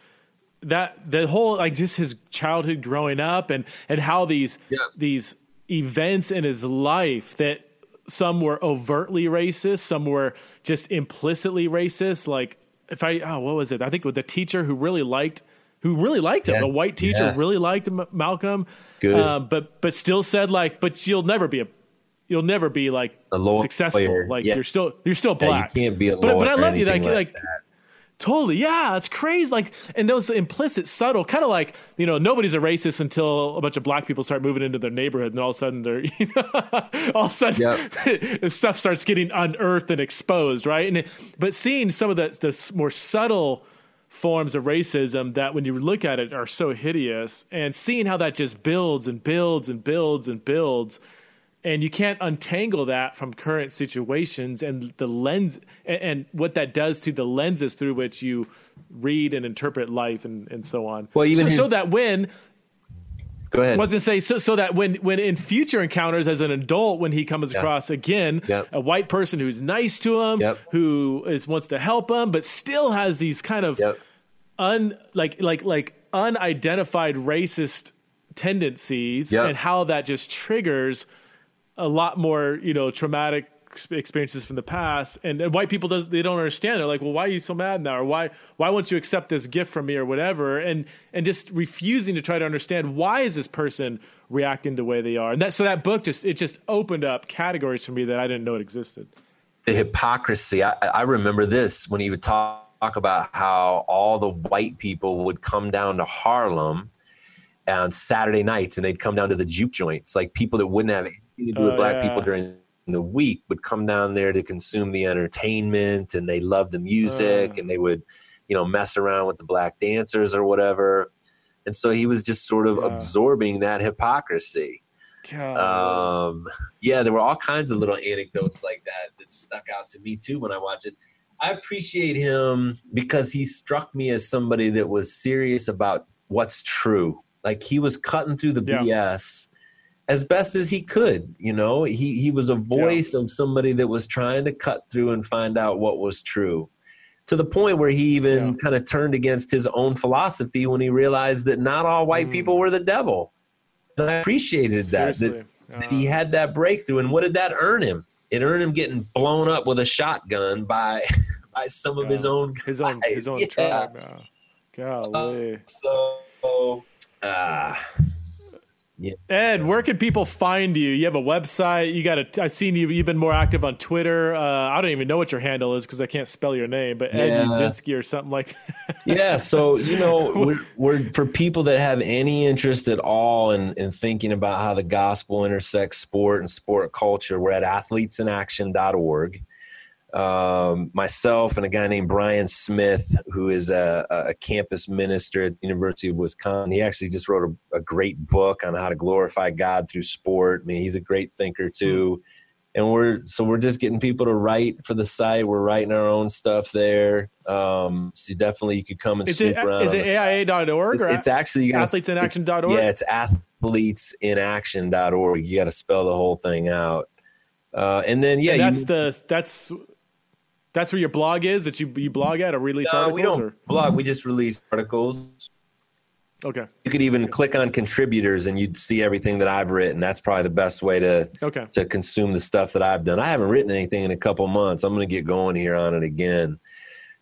that the whole like just his childhood growing up and and how these yeah. these events in his life that some were overtly racist, some were just implicitly racist. Like if I oh what was it? I think with the teacher who really liked who really liked him, yeah. a white teacher yeah. really liked Malcolm, um, but but still said like, but you'll never be a you'll never be like successful. Like yeah. you're still you're still black. you can't be a but, but I love you like like, like Totally. Yeah, it's crazy. Like, and those implicit, subtle, kind of like, you know, nobody's a racist until a bunch of black people start moving into their neighborhood and all of a sudden they're, you know, all of a sudden yep. stuff starts getting unearthed and exposed, right? And, but seeing some of the, the more subtle forms of racism that when you look at it are so hideous and seeing how that just builds and builds and builds and builds and you can't untangle that from current situations and the lens and, and, what that does to the lenses through which you read and interpret life and, and so on. Well, even so, so that when Go ahead. I was going to say so, so that when when in future encounters as an adult, when he comes yep. across again yep. a white person who's nice to him, yep. who is wants to help him, but still has these kind of un like like like unidentified racist tendencies, and how that just triggers a lot more, you know, traumatic experiences from the past and, and, white people does they don't understand. They're like well why are you so mad now? Or why why won't you accept this gift from me or whatever? And and just refusing to try to understand why is this person reacting the way they are. And that so that book just it just opened up categories for me that i didn't know it existed. The hypocrisy. I, I remember this when he would talk, talk about how all the white people would come down to harlem on saturday nights and they'd come down to the juke joints like people that wouldn't have anything to do with oh, black yeah. people during the week would come down there to consume the entertainment and they loved the music uh. and they would you know mess around with the black dancers or whatever and so he was just sort of yeah. absorbing that hypocrisy um, yeah there were all kinds of little anecdotes like that that stuck out to me too when i watched it i appreciate him because he struck me as somebody that was serious about what's true like he was cutting through the yeah. bs as best as he could. You know, he he was a voice yeah. of somebody that was trying to cut through and find out what was true. To the point where he even yeah. kind of turned against his own philosophy when he realized that not all white mm. people were the devil. And I appreciated that, that, uh, that he had that breakthrough. And what did that earn him? It earned him getting blown up with a shotgun by by some of his own his own his own yeah. tribe. Golly. Uh, so uh, yeah. Ed, where can people find you? You have a website. You got a. I've seen you. You've been more active on Twitter. Uh, I don't even know what your handle is because I can't spell your name, but Ed yeah. Or something like. that. yeah. So you know, we're, we're for people that have any interest at all in in thinking about how the gospel intersects sport and sport culture. We're at athletesinaction.org um, myself and a guy named Brian Smith, who is a, a, campus minister at the University of Wisconsin. He actually just wrote a, a, great book on how to glorify God through sport. I mean, he's a great thinker too. And we're so we're just getting people to write for the site. We're writing our own stuff there. Um, so definitely you could come and is it, around. Is it AIA.org or it's actually you gotta, athletesinaction.org? Yeah, it's athletesinaction.org. You got to spell the whole thing out. Uh, and then yeah, and that's you, the that's that's where your blog is that you you blog at or release no, articles? we don't or? blog. We just release articles. Okay. You could even click on contributors and you'd see everything that I've written. That's probably the best way to okay. to consume the stuff that I've done. I haven't written anything in a couple months. I'm going to get going here on it again.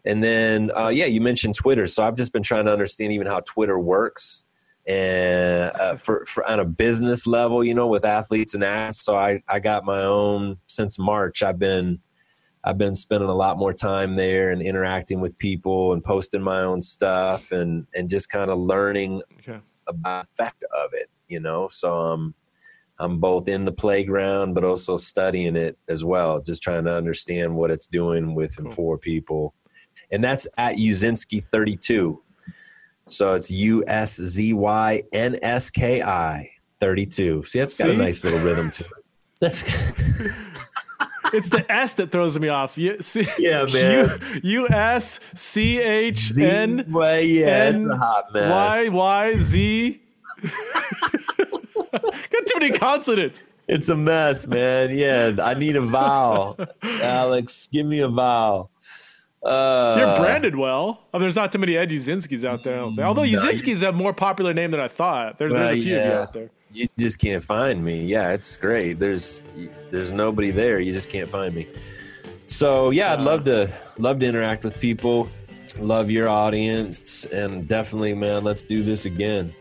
And then, uh, yeah, you mentioned Twitter. So I've just been trying to understand even how Twitter works and uh, for, for on a business level, you know, with athletes and athletes. So I, I got my own since March. I've been I've been spending a lot more time there and interacting with people and posting my own stuff and and just kind of learning okay. about the effect of it, you know. So um, I'm both in the playground but also studying it as well, just trying to understand what it's doing with cool. and for people. And that's at Uszynski 32. So it's U S Z Y N S K I 32. See, that's got See? a nice little rhythm to it. That's it's the S that throws me off. You, C, yeah, man. U S C H N Y Y Z. Got too many consonants. It's a mess, man. Yeah, I need a vowel. Alex, give me a vowel. Uh, You're branded well. I mean, there's not too many Ed Uszynskis out there. Although Uszynski is a more popular name than I thought. There, there's a few yeah. of you out there you just can't find me. Yeah, it's great. There's there's nobody there. You just can't find me. So yeah, I'd love to love to interact with people. Love your audience, and definitely, man, let's do this again.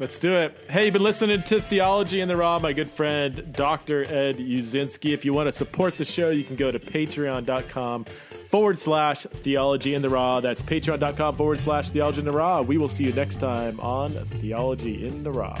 Let's do it. Hey, you've been listening to Theology in the Raw, my good friend, Dr. Ed Uszynski. If you want to support the show, you can go to patreon.com forward slash theology in the raw. That's patreon.com forward slash theology in the raw. We will see you next time on Theology in the Raw.